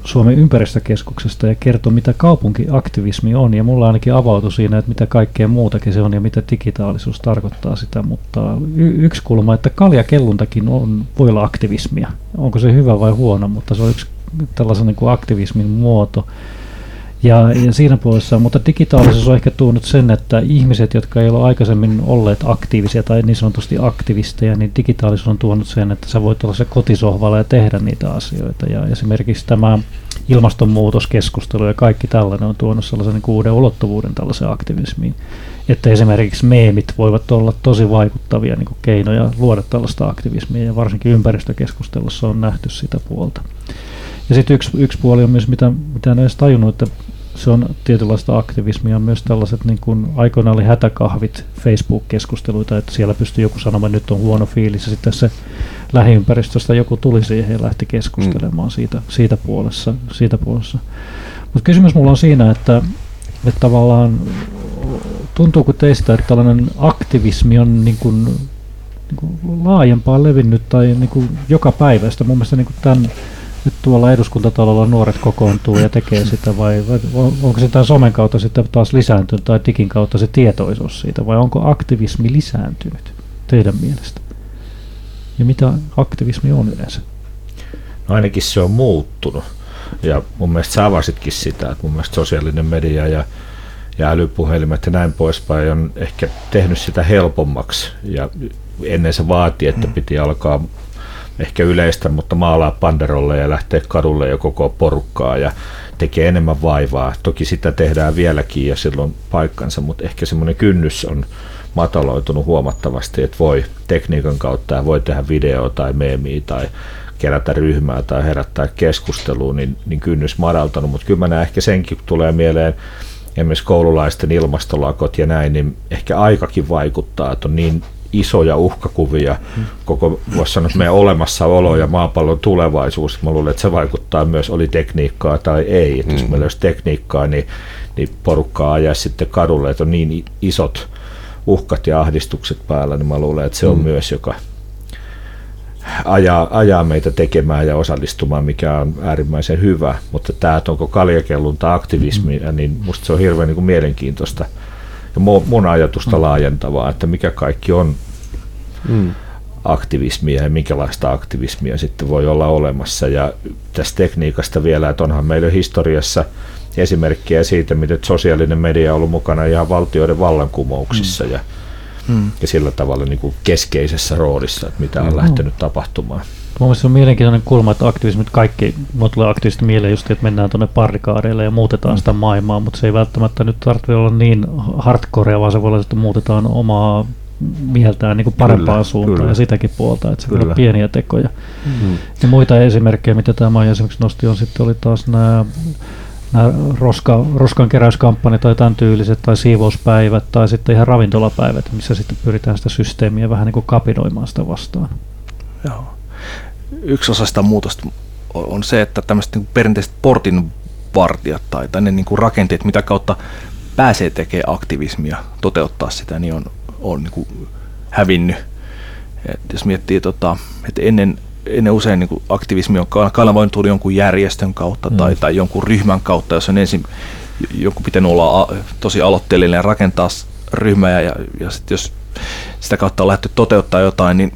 Suomen ympäristökeskuksesta ja kertoi, mitä kaupunkiaktivismi on. Ja mulla ainakin avautui siinä, että mitä kaikkea muutakin se on ja mitä digitaalisuus tarkoittaa sitä. Mutta y- yksi kulma, että kaljakelluntakin on, voi olla aktivismia. Onko se hyvä vai huono, mutta se on yksi tällaisen niin kuin aktivismin muoto. Ja, ja siinä puolessa, mutta digitaalisuus on ehkä tuonut sen, että ihmiset, jotka ei ole aikaisemmin olleet aktiivisia tai niin sanotusti aktivisteja, niin digitaalisuus on tuonut sen, että sä voit olla se kotisohvalla ja tehdä niitä asioita. Ja esimerkiksi tämä ilmastonmuutoskeskustelu ja kaikki tällainen on tuonut sellaisen niin uuden ulottuvuuden tällaiseen aktivismiin. Että esimerkiksi meemit voivat olla tosi vaikuttavia niin keinoja luoda tällaista aktivismia ja varsinkin ympäristökeskustelussa on nähty sitä puolta. Ja sitten yksi, yksi puoli on myös, mitä, mitä en edes tajunnut, että se on tietynlaista aktivismia, myös tällaiset niin kuin aikoinaan oli hätäkahvit, Facebook-keskusteluita, että siellä pystyy joku sanomaan, että nyt on huono fiilis, ja sitten se lähiympäristöstä joku tuli siihen ja lähti keskustelemaan mm. siitä, siitä puolessa. Siitä puolessa. Mutta kysymys mulla on siinä, että, että tavallaan tuntuuko teistä, että tällainen aktivismi on niin kuin, niin kuin laajempaa levinnyt tai niin kuin joka päivästä. Mun mielestä niin kuin tämän nyt tuolla eduskuntatalolla nuoret kokoontuu ja tekee sitä vai, vai onko se tämän somen kautta sitten taas lisääntynyt tai digin kautta se tietoisuus siitä vai onko aktivismi lisääntynyt teidän mielestä? Ja mitä aktivismi on yleensä? No ainakin se on muuttunut ja mun mielestä sä avasitkin sitä, että mun mielestä sosiaalinen media ja, ja älypuhelimet ja näin poispäin on ehkä tehnyt sitä helpommaksi ja ennen se vaati, että mm. piti alkaa ehkä yleistä, mutta maalaa panderolle ja lähtee kadulle ja koko porukkaa ja tekee enemmän vaivaa. Toki sitä tehdään vieläkin ja silloin paikkansa, mutta ehkä semmoinen kynnys on mataloitunut huomattavasti, että voi tekniikan kautta ja voi tehdä video tai meemiä tai kerätä ryhmää tai herättää keskustelua, niin, niin kynnys madaltanut, mutta kyllä mä näen ehkä senkin tulee mieleen, esimerkiksi koululaisten ilmastolakot ja näin, niin ehkä aikakin vaikuttaa, että on niin isoja uhkakuvia koko, voisi sanoa, meidän olemassaolo ja maapallon tulevaisuus. Mä luulen, että se vaikuttaa myös, oli tekniikkaa tai ei. Että jos mm. meillä olisi tekniikkaa, niin, niin porukkaa ajaa sitten kadulle, että on niin isot uhkat ja ahdistukset päällä, niin mä luulen, että se on mm. myös, joka ajaa, ajaa meitä tekemään ja osallistumaan, mikä on äärimmäisen hyvä. Mutta tämä, että onko kaljakellunta aktivismia, mm. niin musta se on hirveän niin kuin mielenkiintoista – ja mun ajatusta mm. laajentavaa, että mikä kaikki on mm. aktivismia ja minkälaista aktivismia sitten voi olla olemassa. Ja tästä tekniikasta vielä, että onhan meillä historiassa esimerkkejä siitä, miten sosiaalinen media on ollut mukana ihan valtioiden vallankumouksissa mm. ja, mm. ja sillä tavalla niin kuin keskeisessä roolissa, että mitä on mm. lähtenyt tapahtumaan. Mun mielestä se on mielenkiintoinen kulma, että aktivismit kaikki, mulla tulee aktiivisesti mieleen just, että mennään tuonne parikaadeille ja muutetaan mm. sitä maailmaa, mutta se ei välttämättä nyt tarvitse olla niin hardcorea, vaan se voi olla, että muutetaan omaa mieltään niin kuin parempaan kyllä, suuntaan kyllä. ja sitäkin puolta, että se kyllä. on pieniä tekoja. Mm. Ja muita esimerkkejä, mitä tämä esimerkiksi nosti, on sitten oli taas nämä nämä roska, roskan keräyskampanjat tai tämän tyyliset, tai siivouspäivät, tai sitten ihan ravintolapäivät, missä sitten pyritään sitä systeemiä vähän niin kuin kapinoimaan sitä vastaan. Joo yksi osa sitä muutosta on se, että tämmöiset niin perinteiset portinvartijat tai, tai ne niin kuin rakenteet, mitä kautta pääsee tekemään aktivismia, toteuttaa sitä, niin on, on niin kuin hävinnyt. Et jos miettii, tota, että ennen, ennen usein niin kuin aktivismi on kanavoitunut jonkun järjestön kautta mm. tai, tai jonkun ryhmän kautta, jos on ensin joku pitänyt olla tosi aloitteellinen ja rakentaa ryhmää ja, ja sit jos sitä kautta on lähdetty toteuttaa jotain, niin,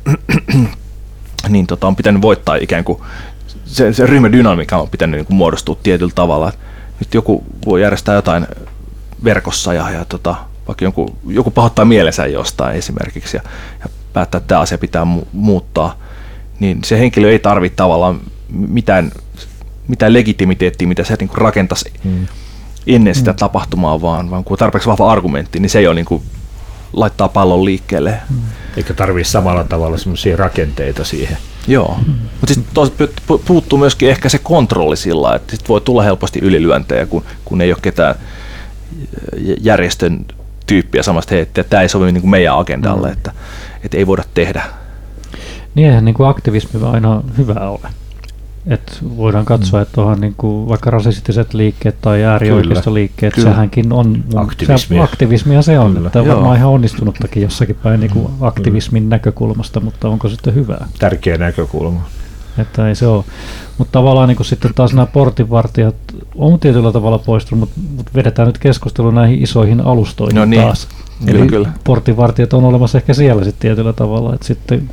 niin tota, on pitänyt voittaa ikään kuin se, se ryhmädynamiikka on pitänyt niin kuin muodostua tietyllä tavalla. Nyt joku voi järjestää jotain verkossa ja, ja tota, vaikka joku, joku pahoittaa mielensä jostain esimerkiksi ja, ja päättää, että tämä asia pitää mu- muuttaa, niin se henkilö ei tarvitse tavallaan mitään, mitään legitimiteettiä, mitä se niin rakentaisi mm. ennen sitä mm. tapahtumaa, vaan, vaan kun tarpeeksi vahva argumentti, niin se ei ole niin kuin laittaa pallon liikkeelle. Mm. Eikä tarvitse samalla tavalla semmoisia rakenteita siihen. Joo, mm. mutta sitten puuttuu myöskin ehkä se kontrolli sillä, että sit voi tulla helposti ylilyöntejä, kun, kun ei ole ketään järjestön tyyppiä samasta, että tämä ei sovi niin kuin meidän agendalle, mm. että, että ei voida tehdä. Niin eihän niin kuin aktivismi aina hyvä ole. Et voidaan katsoa, mm. että onhan niin kuin vaikka rasistiset liikkeet tai äärioikeistoliikkeet, Kyllä. sehänkin on aktivismia. Se, aktivismia se on, Kyllä. että on varmaan ihan onnistunuttakin jossakin päin niin kuin aktivismin Kyllä. näkökulmasta, mutta onko sitten hyvää? Tärkeä näkökulma. Että ei se ole. Mutta tavallaan niin sitten taas nämä portinvartijat on tietyllä tavalla poistunut, mutta, mutta vedetään nyt keskustelu näihin isoihin alustoihin no niin. taas. Kyllä, Eli kyllä. portinvartijat on olemassa ehkä siellä sitten tietyllä tavalla, että sitten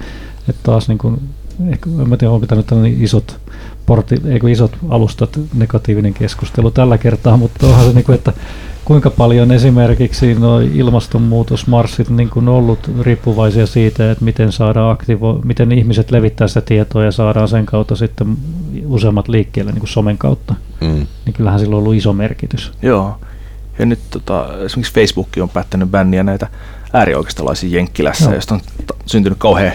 että taas niin kuin, ehkä, en tiedä, onko pitänyt niin isot portti, eikö isot alustat negatiivinen keskustelu tällä kertaa, mutta onhan se niin kuin, että kuinka paljon esimerkiksi nuo ilmastonmuutosmarssit niin kuin ollut riippuvaisia siitä, että miten, saadaan aktivo- miten ihmiset levittää sitä tietoa ja saadaan sen kautta sitten useammat liikkeelle niin kuin somen kautta. Mm. Niin kyllähän sillä on ollut iso merkitys. Joo. Ja nyt tota, esimerkiksi Facebook on päättänyt bänniä näitä äärioikeistolaisia Jenkkilässä, Joo. josta on syntynyt kauhea,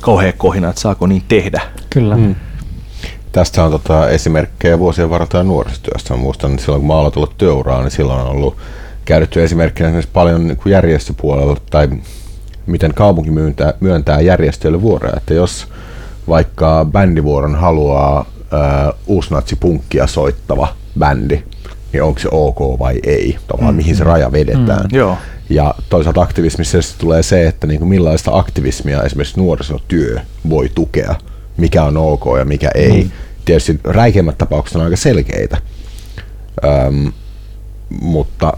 kauhea kohina, että saako niin tehdä. Kyllä. Mm. Tästä on tota esimerkkejä vuosien varrella nuorisotyöstä. Mä muistan, että silloin kun mä aloin tulla työuraan, niin silloin on ollut käytetty esimerkkinä esimerkiksi paljon niin kuin järjestöpuolella tai miten kaupunki myöntää, myöntää järjestöille vuoroja. Että jos vaikka bändivuoron haluaa äh, uusnatsipunkkia soittava bändi, niin onko se ok vai ei, tavallaan mm. mihin se raja vedetään. Mm. Joo. Ja toisaalta aktivismissa tulee se, että niin kuin millaista aktivismia esimerkiksi nuorisotyö voi tukea, mikä on ok ja mikä ei. Mm tietysti räikeimmät tapaukset on aika selkeitä, Öm, mutta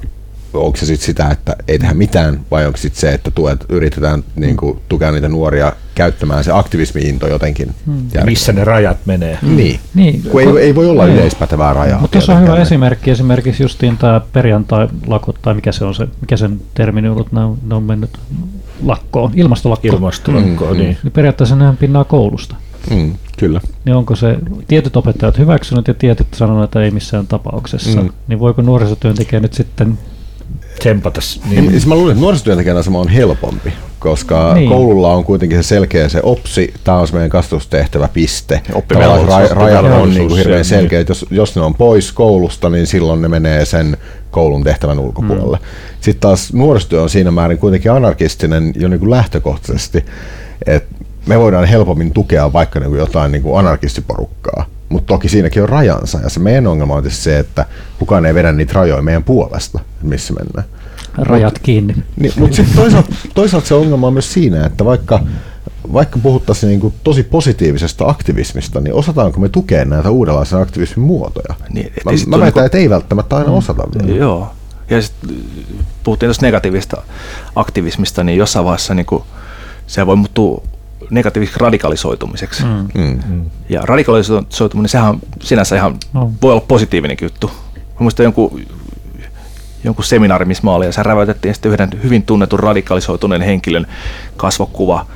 onko se sitten sitä, että ei tehdä mitään, vai onko sitten se, että tuet, yritetään niin kuin, tukea niitä nuoria käyttämään se aktivismi-into jotenkin? Hmm. Missä ne rajat menee? Hmm. Niin, niin. kun ei, ei voi olla hmm. yleispätevää rajaa. Mutta tuossa on hyvä esimerkki, esimerkiksi justiin tämä perjantai-lakot, tai mikä se on se, mikä sen termini on ollut, ne on, ne on mennyt lakkoon, ilmastolakko. Ilmastolakko, mm, niin. niin. Periaatteessa ne pinnaa koulusta. Mm, kyllä. Niin onko se tietyt opettajat hyväksynyt ja tietyt sanonut, että ei missään tapauksessa, mm. niin voiko nuorisotyöntekijä nyt sitten tsempata? Niin. Niin, siis mä luulen, että nuorisotyöntekijän asema on helpompi, koska niin. koululla on kuitenkin se selkeä se opsi, tämä on se meidän kasvatustehtävä piste. Ra- rajat on niin kuin hirveän selkeä, niin. jos, jos ne on pois koulusta, niin silloin ne menee sen koulun tehtävän ulkopuolelle. Mm. Sitten taas nuorisotyö on siinä määrin kuitenkin anarkistinen jo niin kuin lähtökohtaisesti, että me voidaan helpommin tukea vaikka niin kuin jotain niin kuin anarkistiporukkaa, mutta toki siinäkin on rajansa. Ja se meidän ongelma on se, että kukaan ei vedä niitä rajoja meidän puolesta, missä mennään. Rajat mut, kiinni. Niin, mutta sitten toisaalta, toisaalta se ongelma on myös siinä, että vaikka, vaikka puhuttaisiin niin kuin tosi positiivisesta aktivismista, niin osataanko me tukea näitä uudenlaisia aktivismin muotoja? Niin, mä mä väitän, niinku... että ei välttämättä aina mm. osata vielä. Joo. Ja sitten puhuttiin tuosta negatiivista aktivismista, niin jossain vaiheessa niin kuin, se voi muuttua negatiiviseksi radikalisoitumiseksi. Mm. Mm. Ja radikalisoituminen, sehän sinänsä ihan no. voi olla positiivinen juttu. Mä muistan jonkun, jonkun seminaari, missä mä olin, ja se räväytettiin sitten yhden hyvin tunnetun radikalisoituneen henkilön kasvokuva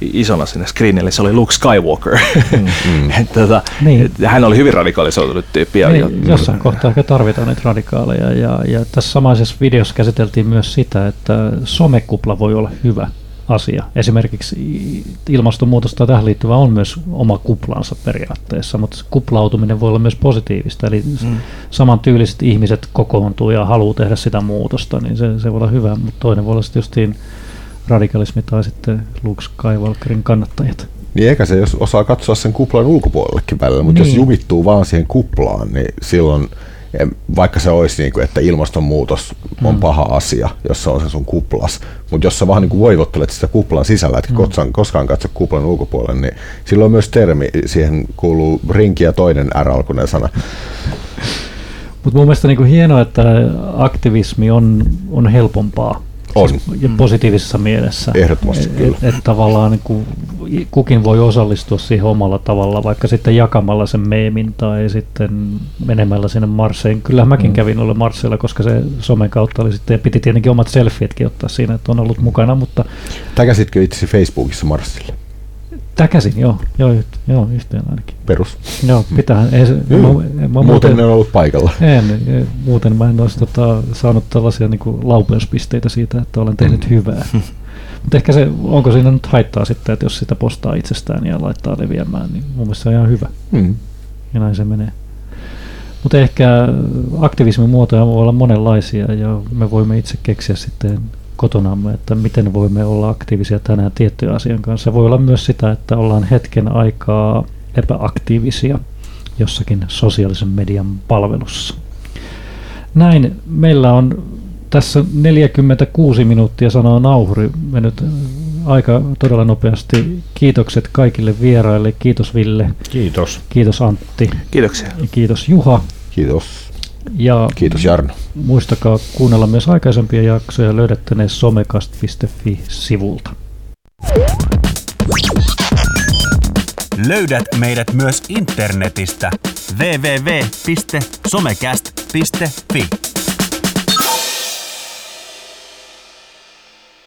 isona sinne screenille, se oli Luke Skywalker. Mm, mm. tota, niin. hän oli hyvin radikalisoitunut tyyppi. Niin, jossain mm. kohtaa ehkä tarvitaan niitä radikaaleja. Ja, ja tässä samaisessa videossa käsiteltiin myös sitä, että somekupla voi olla hyvä asia. Esimerkiksi ilmastonmuutos tai tähän liittyvä on myös oma kuplansa periaatteessa, mutta kuplautuminen voi olla myös positiivista. Eli mm. samantyyliset ihmiset kokoontuu ja haluaa tehdä sitä muutosta, niin se, se voi olla hyvä, mutta toinen voi olla sitten justiin radikalismi tai sitten Luke Skywalkerin kannattajat. Niin eikä se, jos osaa katsoa sen kuplan ulkopuolellekin välillä, mutta niin. jos jumittuu vaan siihen kuplaan, niin silloin vaikka se olisi, niin kuin, että ilmastonmuutos on mm. paha asia, jos se on se sun kuplas, mutta jos sä vaan niin voivottelet sitä kuplan sisällä, että mm. koskaan, koskaan katso kuplan ulkopuolelle, niin silloin on myös termi, siihen kuuluu rinki ja toinen R-alkuinen sana. Mutta mun mielestä niin hienoa, että aktivismi on, on helpompaa on. Siis, ja positiivisessa mielessä. Ehdottomasti et, kyllä. Et, et tavallaan niin kuin, kukin voi osallistua siihen omalla tavalla, vaikka sitten jakamalla sen meemin tai sitten menemällä sinne Marseen. Kyllähän mäkin mm. kävin olla Marseilla, koska se somen kautta oli sitten, ja piti tietenkin omat selfietkin ottaa siinä, että on ollut mukana, mutta... Täkäsitkö itse Facebookissa Marsille? Täkäsin, joo, joo, joo yhteen ainakin. Perus. Joo, pitää. Ei, se, mm. mä, mä muuten, muuten ne on ollut paikalla. En, muuten mä en olisi tota, saanut tällaisia niin kuin laupeuspisteitä siitä, että olen tehnyt mm. hyvää. Mutta ehkä se, onko siinä nyt haittaa sitten, että jos sitä postaa itsestään ja laittaa leviämään, niin mun mielestä se on ihan hyvä. Mm. Ja näin se menee. Mutta ehkä aktivismin muotoja voi olla monenlaisia ja me voimme itse keksiä sitten kotonamme, että miten voimme olla aktiivisia tänään tiettyjen asian kanssa. Se voi olla myös sitä, että ollaan hetken aikaa epäaktiivisia jossakin sosiaalisen median palvelussa. Näin meillä on tässä 46 minuuttia sanoo nauhuri mennyt aika todella nopeasti. Kiitokset kaikille vieraille. Kiitos Ville. Kiitos. Kiitos Antti. Kiitoksia. Kiitos Juha. Kiitos. Ja Kiitos Jarno. Muistakaa kuunnella myös aikaisempia jaksoja löydätte ne somekast.fi-sivulta. Löydät meidät myös internetistä www.somecast.fi.